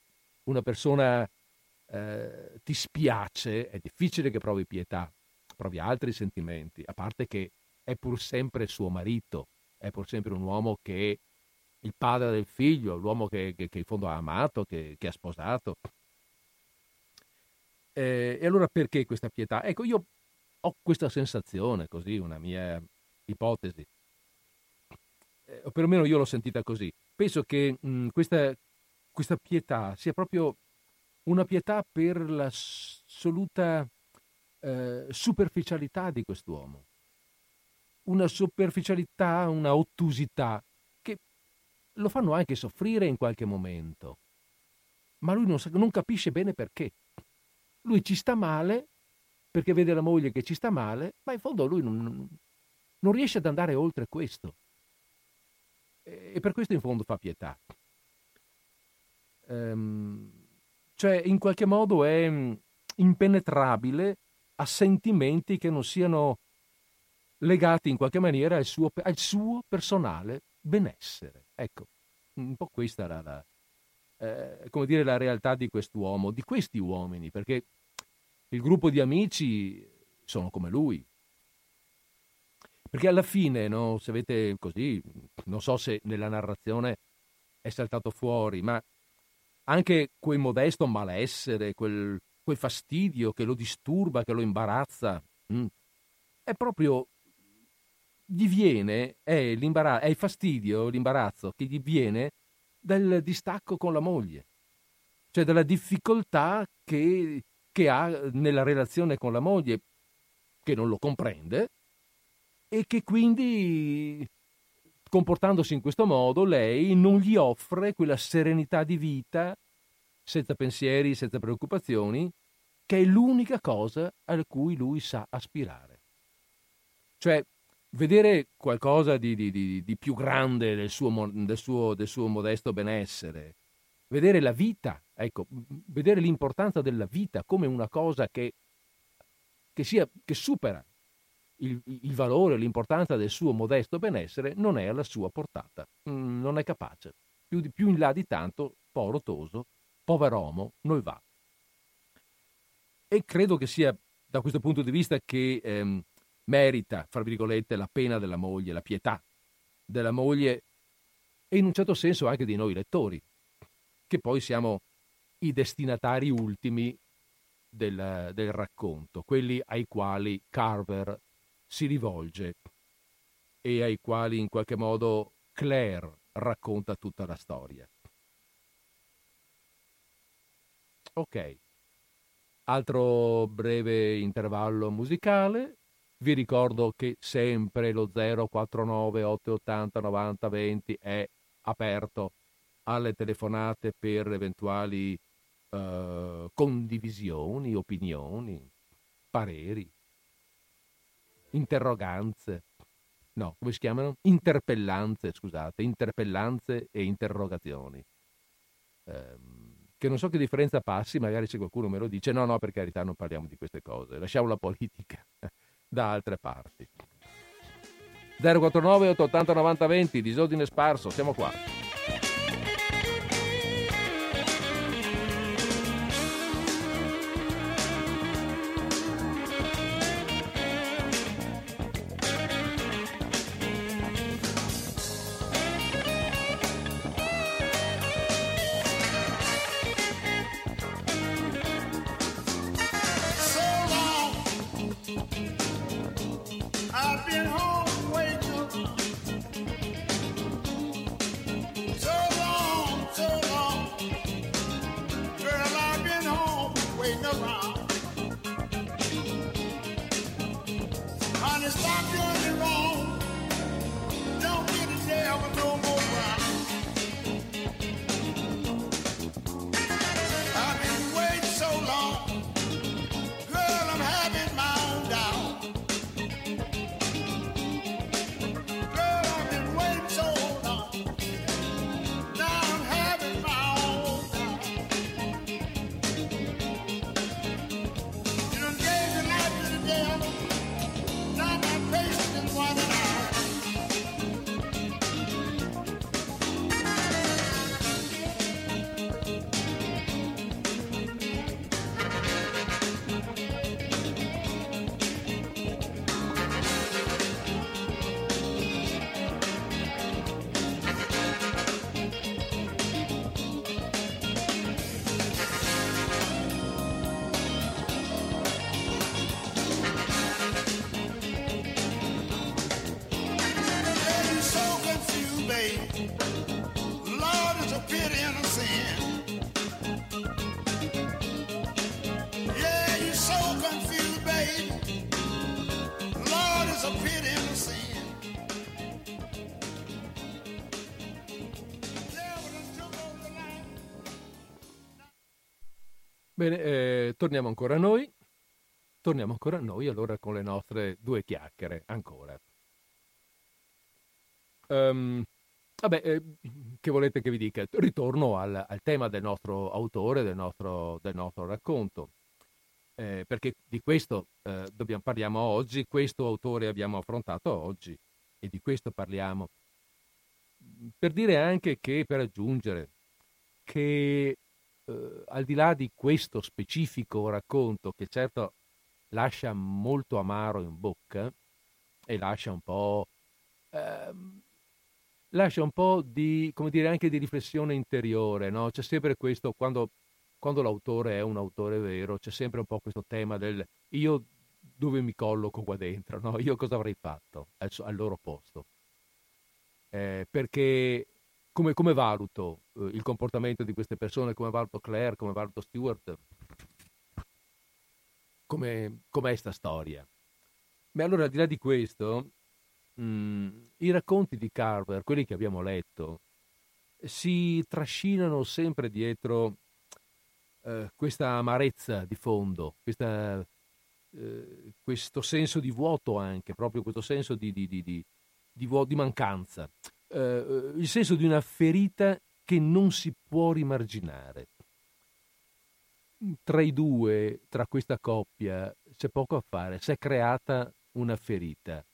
[SPEAKER 1] una persona eh, ti spiace è difficile che provi pietà, provi altri sentimenti, a parte che è pur sempre suo marito, è pur sempre un uomo che è il padre del figlio, l'uomo che, che, che in fondo ha amato, che, che ha sposato. Eh, e allora perché questa pietà? Ecco, io ho questa sensazione, così, una mia ipotesi, eh, o perlomeno io l'ho sentita così. Penso che mh, questa, questa pietà sia proprio una pietà per l'assoluta eh, superficialità di quest'uomo. Una superficialità, una ottusità che lo fanno anche soffrire in qualche momento. Ma lui non, non capisce bene perché. Lui ci sta male perché vede la moglie che ci sta male, ma in fondo lui non, non riesce ad andare oltre questo. E per questo in fondo fa pietà. Ehm, cioè, in qualche modo è mm, impenetrabile a sentimenti che non siano legati in qualche maniera al suo, al suo personale benessere. Ecco, un po' questa era la, eh, come dire, la realtà di quest'uomo, di questi uomini, perché il gruppo di amici sono come lui. Perché alla fine, no, se avete così, non so se nella narrazione è saltato fuori, ma anche quel modesto malessere, quel, quel fastidio che lo disturba, che lo imbarazza, mh, mm, è proprio gli viene, è, è il fastidio, l'imbarazzo che gli viene dal distacco con la moglie, cioè dalla difficoltà che che ha nella relazione con la moglie, che non lo comprende e che quindi comportandosi in questo modo, lei non gli offre quella serenità di vita, senza pensieri, senza preoccupazioni, che è l'unica cosa a cui lui sa aspirare. Cioè, vedere qualcosa di, di, di, di più grande del suo, del, suo, del suo, modesto benessere, vedere la vita, ecco, vedere l'importanza della vita come una cosa che, che, sia, che supera il, il, valore, l'importanza del suo modesto benessere, non è alla sua portata, mm, non è capace. Più, più in là di tanto, povero Toso, pover'uomo, non va. E credo che sia da questo punto di vista che ehm, merita, fra virgolette, la pena della moglie, la pietà della moglie e in un certo senso anche di noi lettori, che poi siamo i destinatari ultimi del, del racconto, quelli ai quali Carver si rivolge e ai quali in qualche modo Claire racconta tutta la storia. Ok, altro breve intervallo musicale. Vi ricordo che sempre lo 049 880 90 20 è aperto alle telefonate per eventuali uh, condivisioni, opinioni, pareri, interroganze. No, come si chiamano? Interpellanze, scusate, interpellanze e interrogazioni. Um, che non so che differenza passi, magari se qualcuno me lo dice, no, no, per carità non parliamo di queste cose, lasciamo la politica da altre parti. 049 880 90 20, disordine sparso, siamo qua. Torniamo ancora a noi. Torniamo ancora a noi allora con le nostre due chiacchiere, ancora. Um, vabbè, eh, che volete che vi dica? Ritorno al, al tema del nostro autore, del nostro, del nostro racconto, eh, perché di questo eh, dobbiamo, parliamo oggi, questo autore abbiamo affrontato oggi e di questo parliamo. Per dire anche che, per aggiungere, che eh, al di là di questo specifico racconto che certo lascia molto amaro in bocca e lascia un po', ehm, lascia un po' di, come dire, anche di riflessione interiore, no? C'è sempre questo, quando, quando l'autore è un autore vero, c'è sempre un po' questo tema del io dove mi colloco qua dentro, no? Io cosa avrei fatto al, al loro posto? Eh, perché come, come valuto eh, il comportamento di queste persone, come valuto Claire, come valuto Stewart, come, com'è sta storia. Ma allora al di là di questo, mh, mm, i racconti di Carver, quelli che abbiamo letto, si trascinano sempre dietro eh, questa amarezza di fondo, questa, eh, questo senso di vuoto anche, proprio questo senso di, di, di, di vuoto, mancanza, eh, il senso di una ferita che non si può rimarginare. Tra i due, tra questa coppia, c'è poco a fare, si è creata una ferita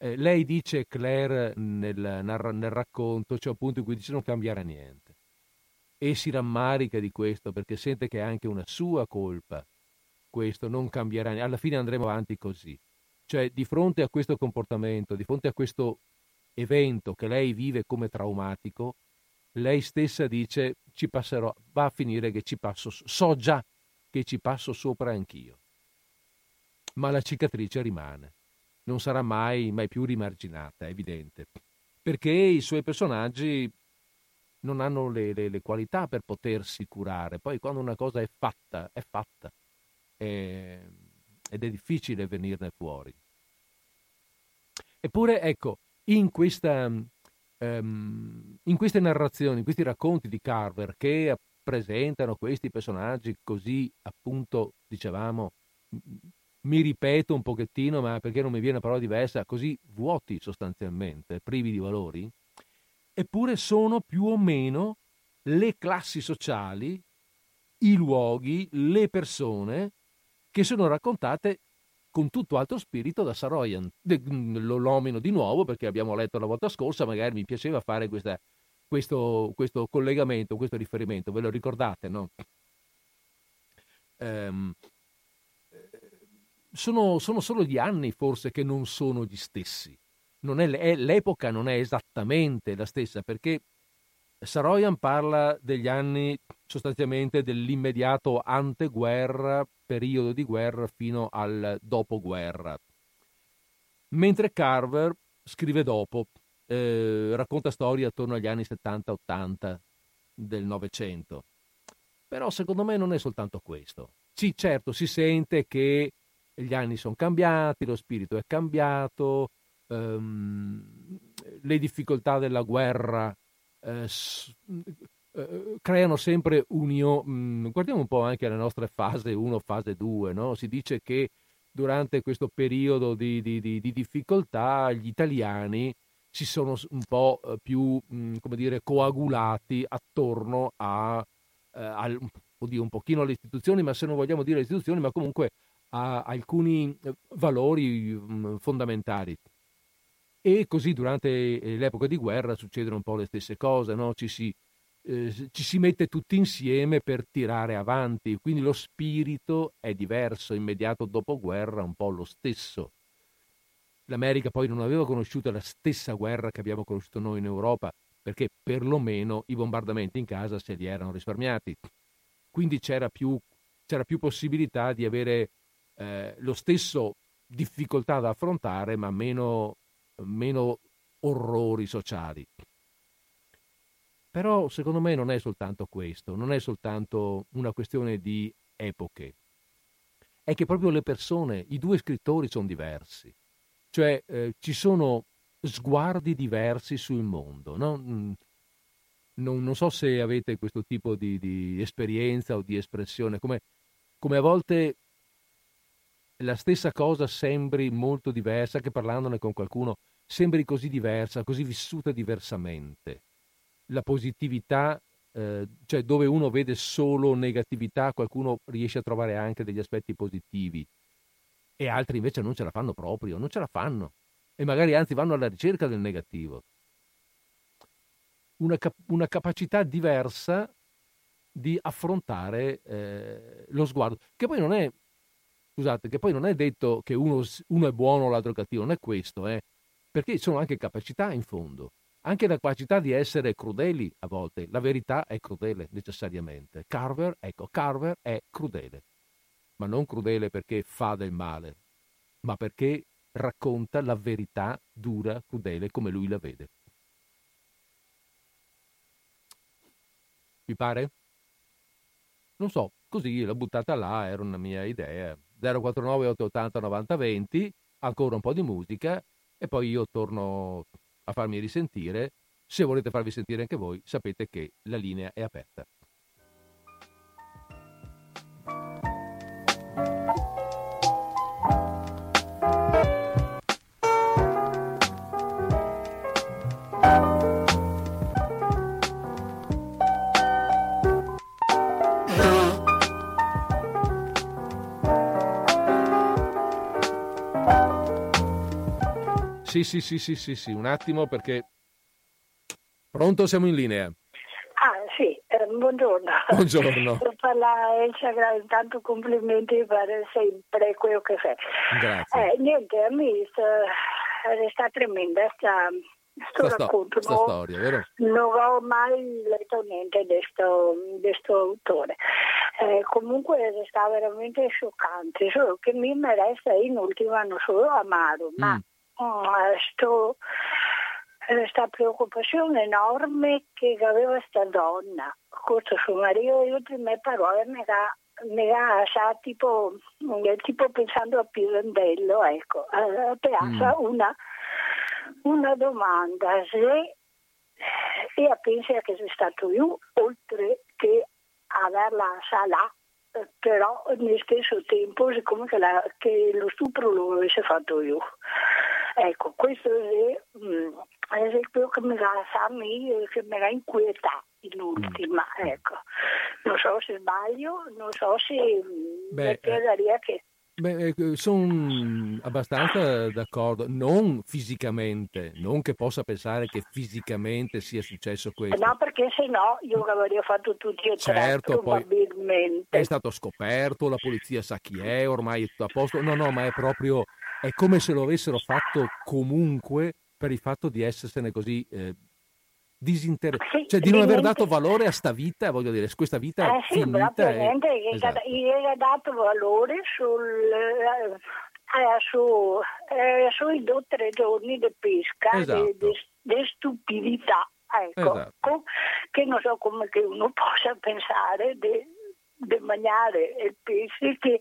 [SPEAKER 1] eh, lei dice, Claire, nel, nel, racconto, c'è cioè un punto in cui dice non cambiare niente. E si rammarica di questo perché sente che è anche una sua colpa. Questo non cambierà. Alla fine andremo avanti così. Cioè, di fronte a questo comportamento, di fronte a questo evento che lei vive come traumatico, lei stessa dice ci passerò, va a finire che ci passo, so già che ci passo sopra anch'io. Ma la cicatrice rimane non sarà mai, mai più rimarginata, è evidente, perché i suoi personaggi non hanno le, le, le, qualità per potersi curare. Poi quando una cosa è fatta, è fatta è, ed è difficile venirne fuori. Eppure, ecco, in, questa, um, in queste narrazioni, in questi racconti di Carver che presentano questi personaggi così, appunto, dicevamo, mi ripeto un pochettino, ma perché non mi viene una parola diversa, così vuoti sostanzialmente, privi di valori, eppure sono più o meno le classi sociali, i luoghi, le persone che sono raccontate con tutto altro spirito da Saroyan. Lo nomino di nuovo perché abbiamo letto la volta scorsa, magari mi piaceva fare questa, questo, questo, collegamento, questo riferimento, ve lo ricordate, no? Um, sono, sono, solo gli anni forse che non sono gli stessi. Non è, è, l'epoca non è esattamente la stessa perché Saroyan parla degli anni sostanzialmente dell'immediato anteguerra, periodo di guerra fino al dopoguerra. Mentre Carver scrive dopo, eh, racconta storie attorno agli anni 70-80 del Novecento. Però secondo me non è soltanto questo. Sì, certo, si sente che gli anni sono cambiati, lo spirito è cambiato, ehm, le difficoltà della guerra eh, eh, creano sempre unione. Mm, guardiamo un po' anche la nostra fase 1, fase 2, no? si dice che durante questo periodo di, di, di, di difficoltà gli italiani si sono un po' eh, più, mm, come dire, coagulati attorno a, eh, oddio, un pochino alle istituzioni, ma se non vogliamo dire istituzioni, ma comunque a alcuni eh, valori mm, fondamentali. E così durante l'epoca di guerra succedono un po' le stesse cose, no? ci, si, eh, ci si mette tutti insieme per tirare avanti, quindi lo spirito è diverso, immediato dopo guerra un po' lo stesso. L'America poi non aveva conosciuto la stessa guerra che abbiamo conosciuto noi in Europa, perché perlomeno i bombardamenti in casa se li erano risparmiati. Quindi c'era più, c'era più possibilità di avere eh, lo stesso difficoltà da affrontare, ma meno, meno orrori sociali. Però secondo me non è soltanto questo, non è soltanto una questione di epoche, è che proprio le persone, i due scrittori sono diversi, cioè eh, ci sono sguardi diversi sul mondo. No? Mm, non, non, so se avete questo tipo di, di esperienza o di espressione, come, come a volte la stessa cosa sembri molto diversa, che parlandone con qualcuno sembri così diversa, così vissuta diversamente. La positività, eh, cioè dove uno vede solo negatività, qualcuno riesce a trovare anche degli aspetti positivi e altri invece non ce la fanno proprio, non ce la fanno e magari anzi vanno alla ricerca del negativo. Una, cap- una capacità diversa di affrontare eh, lo sguardo, che poi non è Scusate, che poi non è detto che uno, uno è buono o l'altro cattivo, non è questo, eh? perché sono anche capacità in fondo, anche la capacità di essere crudeli a volte. La verità è crudele necessariamente. Carver, ecco, Carver è crudele, ma non crudele perché fa del male, ma perché racconta la verità dura, crudele, come lui la vede. Vi pare? Non so, così l'ho buttata là, era una mia idea. 049 880 90 20, ancora un po' di musica e poi io torno a farmi risentire. Se volete farvi sentire anche voi, sapete che la linea è aperta. Sì, sì, sì, sì, sì, sì, un attimo perché... Pronto, siamo in linea.
[SPEAKER 2] Ah, sì, eh, buongiorno.
[SPEAKER 1] Buongiorno.
[SPEAKER 2] Parla Elsa intanto complimenti per sempre quello che fai.
[SPEAKER 1] Grazie.
[SPEAKER 2] Eh, niente, a me sta, sta tremenda sta, sto
[SPEAKER 1] sta,
[SPEAKER 2] racconto.
[SPEAKER 1] sta
[SPEAKER 2] no?
[SPEAKER 1] storia, vero?
[SPEAKER 2] Non ho mai letto niente di questo autore. Eh, comunque sta veramente scioccante, solo che mi resta in ultima non solo amaro, ma
[SPEAKER 1] Mm.
[SPEAKER 2] Sto, questa preoccupazione enorme che aveva questa donna. Questo suo marito, le ultime parole mi ha, mi ha sa, tipo, tipo pensando a Pirandello, ecco, a piazza una, una domanda. Se io penso che sia stato io, oltre che averla salata, però nel stesso tempo siccome che, la, che lo stupro lo avesse fatto io. Ecco, questo è, mm, è quello che mi ha, a me, che mi ha inquietato in ultima, ecco. Non so se sbaglio, non so se mm,
[SPEAKER 1] Beh,
[SPEAKER 2] mi piacerebbe che...
[SPEAKER 1] Beh, sono abbastanza d'accordo, non fisicamente, non che possa pensare che fisicamente sia successo questo.
[SPEAKER 2] No, perché se no io avrei fatto tutti e tre,
[SPEAKER 1] Certo, poi
[SPEAKER 2] probabilmente.
[SPEAKER 1] È stato scoperto, la polizia sa chi è, ormai è tutto a posto. No, no, ma è proprio, è come se lo avessero fatto comunque per il fatto di essersene così eh, disinteressato,
[SPEAKER 2] Sì,
[SPEAKER 1] cioè di non aver dato valore a sta vita, voglio dire, questa vita
[SPEAKER 2] Eh sì,
[SPEAKER 1] finita. è- esatto.
[SPEAKER 2] gli era dato valore sul, eh, eh, su, eh, sui due o tre giorni di pesca,
[SPEAKER 1] Esatto.
[SPEAKER 2] di stupidità, ecco,
[SPEAKER 1] Esatto.
[SPEAKER 2] Che non so come che uno possa pensare di mangiare il pesce che,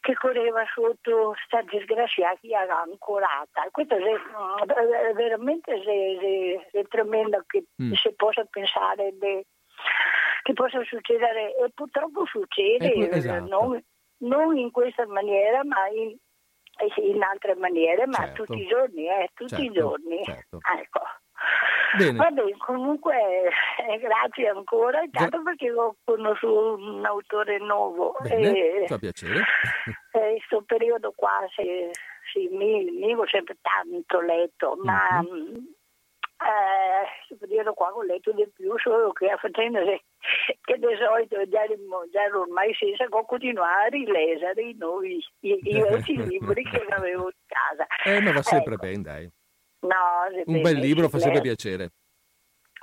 [SPEAKER 2] che correva sotto questa disgraziata ancorata. Questo è, veramente è, è- è tremendo che
[SPEAKER 1] Mm.
[SPEAKER 2] si possa pensare di che possa succedere e purtroppo succede
[SPEAKER 1] pu-
[SPEAKER 2] eh,
[SPEAKER 1] esatto.
[SPEAKER 2] non, non in questa maniera ma in, in altre maniere ma
[SPEAKER 1] Certo.
[SPEAKER 2] tutti i giorni eh, tutti i
[SPEAKER 1] Certo,
[SPEAKER 2] giorni
[SPEAKER 1] certo.
[SPEAKER 2] ecco
[SPEAKER 1] Bene.
[SPEAKER 2] Va bene, comunque eh, grazie ancora, intanto perché ho conosciuto un autore nuovo
[SPEAKER 1] Bene,
[SPEAKER 2] e
[SPEAKER 1] fa piacere.
[SPEAKER 2] eh, in questo periodo qua sì, sì, mi, mi ho sempre tanto letto, ma
[SPEAKER 1] Mhm.
[SPEAKER 2] mm, eh, questo periodo qua ho letto di più, solo che a faccenda che, di solito già, già ormai senza che continuare a rileggere i, nuovi, i, i vecchi libri che avevo in casa.
[SPEAKER 1] Eh, ma va sempre
[SPEAKER 2] Ecco.
[SPEAKER 1] bene, dai.
[SPEAKER 2] No,
[SPEAKER 1] Un
[SPEAKER 2] bene,
[SPEAKER 1] bel libro fa sempre piacere.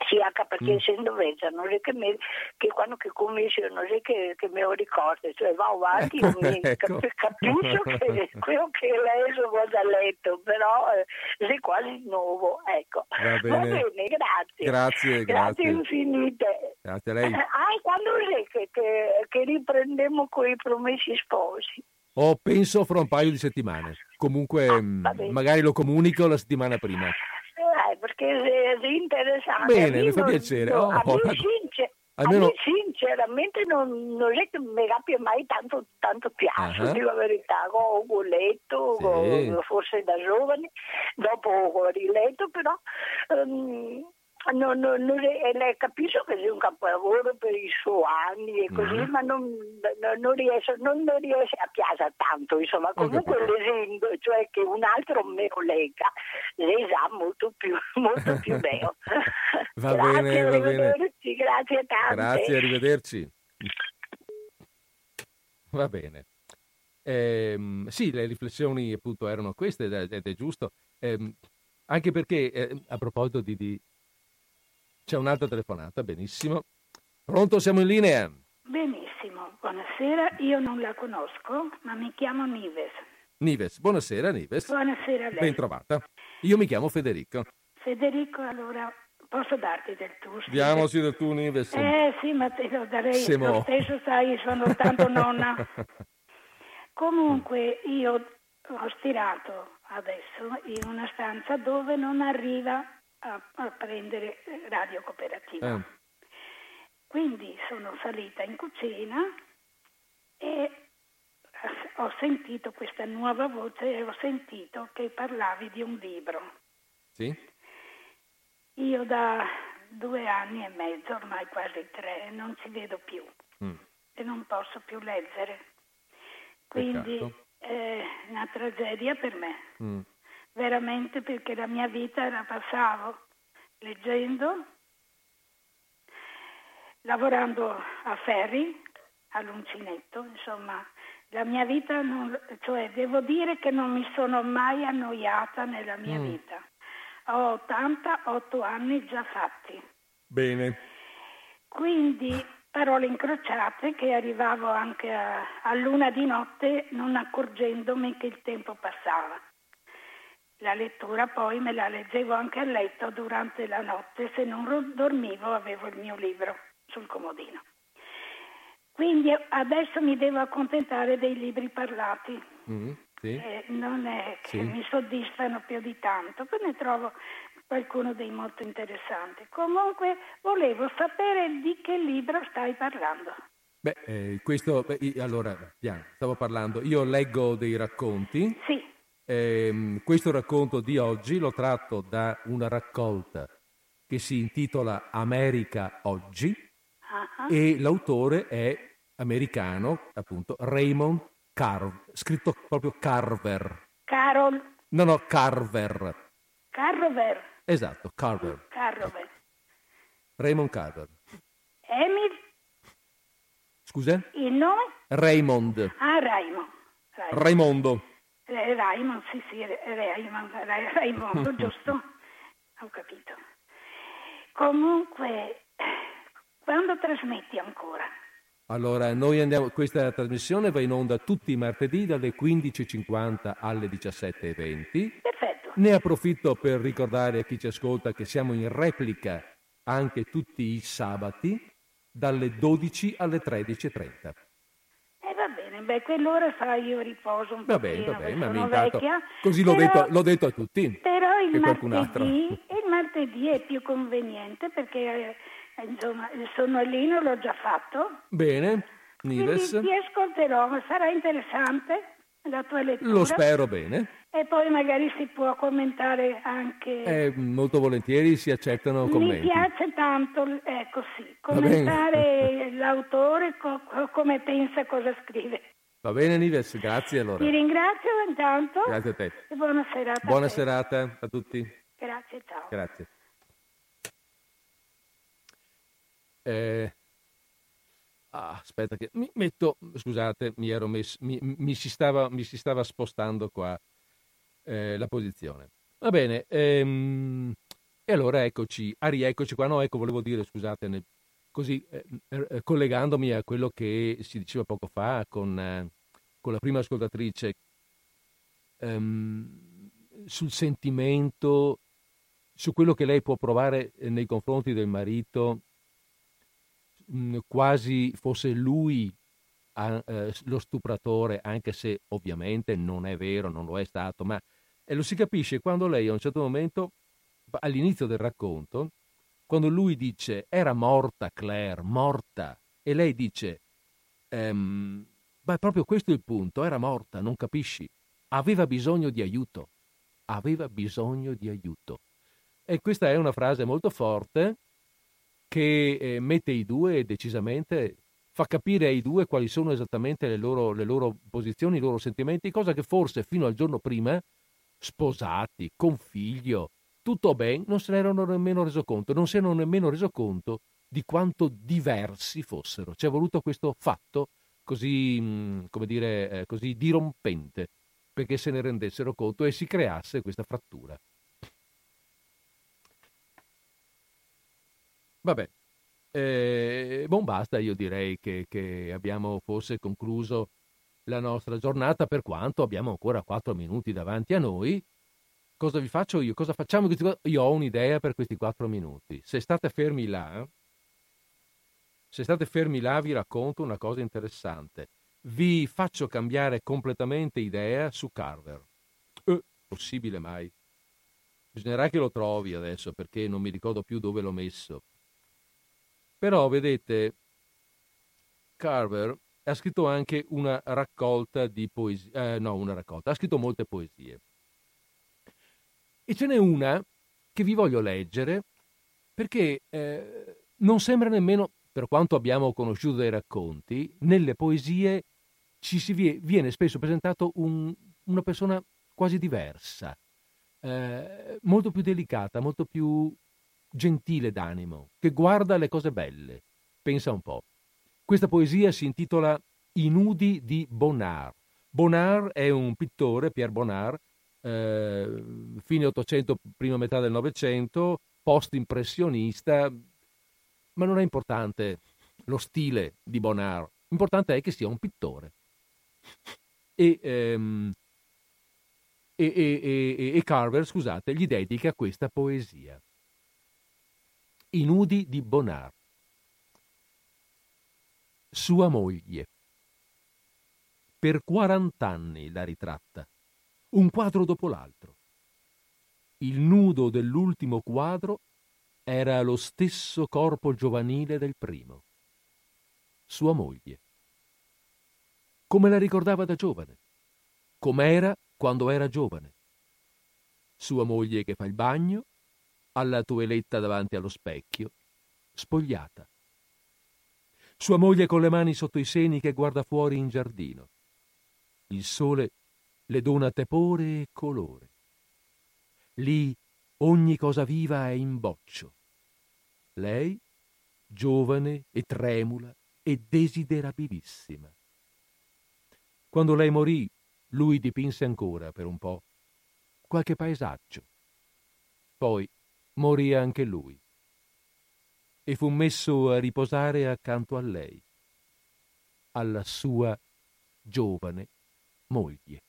[SPEAKER 2] Sì, anche perché
[SPEAKER 1] Mm.
[SPEAKER 2] essendo vecchia, non è che, mi, che quando che comincio non è che, che me lo ricordo, cioè va avanti
[SPEAKER 1] Ecco,
[SPEAKER 2] io mi
[SPEAKER 1] ecco.
[SPEAKER 2] cap- capisco che quello che lei vado a letto, però eh, è quasi nuovo, ecco.
[SPEAKER 1] Va bene.
[SPEAKER 2] grazie.
[SPEAKER 1] Grazie, grazie.
[SPEAKER 2] infinite.
[SPEAKER 1] Grazie a lei.
[SPEAKER 2] Ah, e quando è che, che, che riprendiamo con i promessi sposi?
[SPEAKER 1] O penso fra un paio di settimane. Comunque,
[SPEAKER 2] Ah, bene.
[SPEAKER 1] magari lo comunico la settimana prima.
[SPEAKER 2] Eh, perché è, interessante.
[SPEAKER 1] Bene,
[SPEAKER 2] A
[SPEAKER 1] mi fa piacere.
[SPEAKER 2] no,
[SPEAKER 1] Oh,
[SPEAKER 2] a, a
[SPEAKER 1] Almeno-
[SPEAKER 2] me sinceramente non, non è che mi abbia mai tanto, tanto piaciuto,
[SPEAKER 1] Ah.
[SPEAKER 2] dico la verità. Ho, ho letto,
[SPEAKER 1] Sì.
[SPEAKER 2] ho- forse da giovane, dopo ho riletto, però ehm, non, non- non è- e lei capisco che sia un capolavoro per i suoi anni e così,
[SPEAKER 1] Mhm.
[SPEAKER 2] ma non, non, non riesce, non, non riesce a piacere tanto, insomma, comunque
[SPEAKER 1] capito.
[SPEAKER 2] l'esempio, cioè che un altro me lo legga, lei sa molto più, molto più bello.
[SPEAKER 1] Va
[SPEAKER 2] grazie,
[SPEAKER 1] bene, va bene.
[SPEAKER 2] grazie tante.
[SPEAKER 1] Grazie, arrivederci. Va bene. Ehm, sì, le riflessioni appunto erano queste ed è, ed è giusto. Ehm, anche perché, eh, a proposito di, di- C'è un'altra telefonata, benissimo. Pronto, siamo in linea.
[SPEAKER 3] Benissimo, buonasera, io non la conosco, ma mi chiamo Nives.
[SPEAKER 1] Nives, buonasera Nives.
[SPEAKER 3] Buonasera a lei.
[SPEAKER 1] Ben trovata. Io mi chiamo Federico.
[SPEAKER 3] Federico, allora posso darti del tu?
[SPEAKER 1] Diamoci del tu Nives.
[SPEAKER 3] Eh sì, ma te lo darei
[SPEAKER 1] Siamo-
[SPEAKER 3] lo stesso, sai, sono tanto nonna. Comunque io ho stirato adesso in una stanza dove non arriva a, a prendere radio cooperativa.
[SPEAKER 1] Eh.
[SPEAKER 3] Quindi sono salita in cucina e ho sentito questa nuova voce e ho sentito che parlavi di un libro.
[SPEAKER 1] Sì?
[SPEAKER 3] Io da due anni e mezzo, ormai quasi tre, non ci vedo più
[SPEAKER 1] Mm.
[SPEAKER 3] e non posso più leggere. Quindi
[SPEAKER 1] Peccato.
[SPEAKER 3] è una tragedia per me,
[SPEAKER 1] Mm.
[SPEAKER 3] Veramente perché la mia vita la passavo leggendo, lavorando a Ferri, all'uncinetto, insomma, la mia vita, non, cioè devo dire che non mi sono mai annoiata nella mia
[SPEAKER 1] Mm.
[SPEAKER 3] vita. Ho 88 anni già fatti.
[SPEAKER 1] Bene.
[SPEAKER 3] Quindi parole incrociate che arrivavo anche a, a luna di notte non accorgendomi che il tempo passava. La lettura poi me la leggevo anche a letto durante la notte, se non dormivo avevo il mio libro sul comodino. Quindi adesso mi devo accontentare dei libri parlati,
[SPEAKER 1] Mm, Sì.
[SPEAKER 3] eh, non è che
[SPEAKER 1] Sì.
[SPEAKER 3] mi soddisfano più di tanto, poi ne trovo qualcuno dei molto interessanti. Comunque volevo sapere di che libro stai parlando.
[SPEAKER 1] Beh, eh, questo, beh, allora, Bianca, stavo parlando, io leggo dei racconti,
[SPEAKER 3] Sì,
[SPEAKER 1] Ehm, questo racconto di oggi l'ho tratto da una raccolta che si intitola America oggi
[SPEAKER 3] ah,
[SPEAKER 1] e l'autore è americano, appunto, Raymond Carver, scritto proprio Carver.
[SPEAKER 3] Carol
[SPEAKER 1] No, no, Carver.
[SPEAKER 3] Carver,
[SPEAKER 1] Esatto, Carver.
[SPEAKER 3] Carver.
[SPEAKER 1] Raymond Carver.
[SPEAKER 3] Emil,
[SPEAKER 1] Scusa?
[SPEAKER 3] il nome?
[SPEAKER 1] Raymond.
[SPEAKER 3] Ah, Raimond. Raimond.
[SPEAKER 1] Raimondo.
[SPEAKER 3] Raimond, sì, sì, Ra- Raimond, Ra- Raimondo, giusto? Ho capito. Comunque, quando trasmetti ancora?
[SPEAKER 1] Allora, noi andiamo, questa trasmissione va in onda tutti i martedì dalle 15.50 alle 17.20.
[SPEAKER 3] Perfetto.
[SPEAKER 1] Ne approfitto per ricordare a chi ci ascolta che siamo in replica anche tutti i sabati dalle 12 alle 13.30.
[SPEAKER 3] Va bene, beh, quell'ora fa io riposo un
[SPEAKER 1] Va
[SPEAKER 3] pochino,
[SPEAKER 1] bene, va bene, ma
[SPEAKER 3] sono
[SPEAKER 1] intanto
[SPEAKER 3] vecchia.
[SPEAKER 1] così l'ho,
[SPEAKER 3] però-
[SPEAKER 1] detto, l'ho detto a tutti.
[SPEAKER 3] Però il martedì, il martedì è più conveniente perché eh, insomma il sonnellino l'ho già fatto.
[SPEAKER 1] Bene, Nives,
[SPEAKER 3] Quindi ti ascolterò, ma sarà interessante la tua lettura.
[SPEAKER 1] lo spero bene.
[SPEAKER 3] E poi magari si può commentare anche.
[SPEAKER 1] Eh, molto volentieri si accettano
[SPEAKER 3] Mi
[SPEAKER 1] commenti.
[SPEAKER 3] piace tanto, ecco sì, commentare l'autore co- co- come pensa, cosa scrive.
[SPEAKER 1] Va bene, Nives, grazie allora.
[SPEAKER 3] Ti ringrazio intanto
[SPEAKER 1] Grazie a te.
[SPEAKER 3] e buona serata. a
[SPEAKER 1] Buona
[SPEAKER 3] te.
[SPEAKER 1] serata a tutti.
[SPEAKER 3] Grazie, ciao.
[SPEAKER 1] Grazie. Eh, ah, aspetta che mi metto, scusate, mi ero messo, mi, mi si, stava, mi si stava spostando qua eh, la posizione. Va bene, ehm, e allora eccoci, ah, rieccoci qua. No, ecco, volevo dire, scusate, nel- così eh, eh, collegandomi a quello che si diceva poco fa con, eh, con la prima ascoltatrice ehm, sul sentimento, su quello che lei può provare eh, nei confronti del marito, mh, quasi fosse lui a- eh, lo stupratore, anche se ovviamente non è vero, non lo è stato, ma e lo si capisce quando lei a un certo momento, all'inizio del racconto, quando lui dice era morta Claire, morta, e lei dice, ehm, ma proprio questo il punto, era morta, non capisci, aveva bisogno di aiuto, aveva bisogno di aiuto. E questa è una frase molto forte che eh, mette i due decisamente, fa capire ai due quali sono esattamente le loro, le loro posizioni, i loro sentimenti, cosa che forse fino al giorno prima, sposati, con figlio, tutto bene, non se ne erano nemmeno reso conto, non si erano nemmeno reso conto di quanto diversi fossero. Ci è voluto questo fatto così, mh, come dire, eh, così dirompente perché se ne rendessero conto e si creasse questa frattura. Vabbè, eh, bon basta, io direi che, che abbiamo forse concluso la nostra giornata per quanto abbiamo ancora quattro minuti davanti a noi. Cosa vi faccio io? Cosa facciamo? Io ho un'idea per questi quattro minuti. Se state fermi là, se state fermi là vi racconto una cosa interessante. vi faccio cambiare completamente idea su Carver. Eh, possibile mai? Bisognerà che lo trovi adesso perché non mi ricordo più dove l'ho messo. Però vedete, Carver ha scritto anche una raccolta di poesie, eh, no, una raccolta, ha scritto molte poesie. E ce n'è una che vi voglio leggere perché eh, non sembra nemmeno, per quanto abbiamo conosciuto dai racconti, nelle poesie ci si vie, viene spesso presentato un, una persona quasi diversa, eh, molto più delicata, molto più gentile d'animo, che guarda le cose belle. Pensa un po'. Questa poesia si intitola I nudi di Bonnard. Bonnard è un pittore, Pierre Bonnard, eh, fine 800, prima metà del Novecento, post-impressionista, ma non è importante lo stile di Bonnard, l'importante è che sia un pittore. E, ehm, e, e, e, Carver, scusate, gli dedica questa poesia. I nudi di Bonnard. Sua moglie. Per 40 anni la ritratta, un quadro dopo l'altro. Il nudo dell'ultimo quadro era lo stesso corpo giovanile del primo. Sua moglie. Come la ricordava da giovane, com'era quando era giovane. Sua moglie che fa il bagno, alla toeletta davanti allo specchio, spogliata. Sua moglie con le mani sotto i seni che guarda fuori in giardino. Il sole le dona tepore e colore. Lì ogni cosa viva è in boccio. Lei, giovane e tremula e desiderabilissima. Quando lei morì, lui dipinse ancora per un po' qualche paesaggio. Poi morì anche lui e fu messo a riposare accanto a lei, alla sua giovane moglie.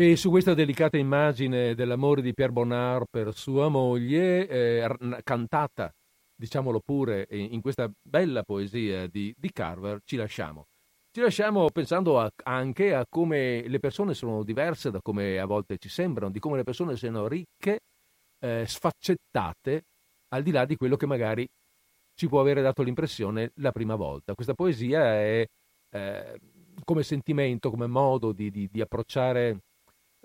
[SPEAKER 1] E su questa delicata immagine dell'amore di Pierre Bonnard per sua moglie, eh, cantata, diciamolo pure, in questa bella poesia di, di Carver, ci lasciamo. Ci lasciamo pensando a, anche a come le persone sono diverse da come a volte ci sembrano, di come le persone siano ricche, eh, sfaccettate, al di là di quello che magari ci può avere dato l'impressione la prima volta. Questa poesia è eh, come sentimento, come modo di, di, di approcciare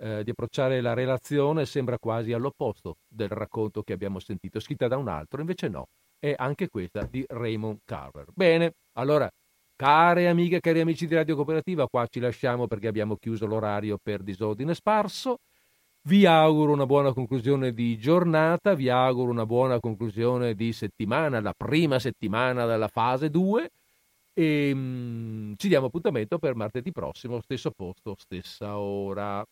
[SPEAKER 1] eh, di approcciare la relazione sembra quasi all'opposto del racconto che abbiamo sentito, scritta da un altro, invece no, è anche questa di Raymond Carver. Bene, allora, care amiche, cari amici di Radio Cooperativa, qua ci lasciamo perché abbiamo chiuso l'orario per disordine sparso. Vi auguro una buona conclusione di giornata, vi auguro una buona conclusione di settimana, la prima settimana della fase 2 e mm, ci diamo appuntamento per martedì prossimo, stesso posto, stessa ora.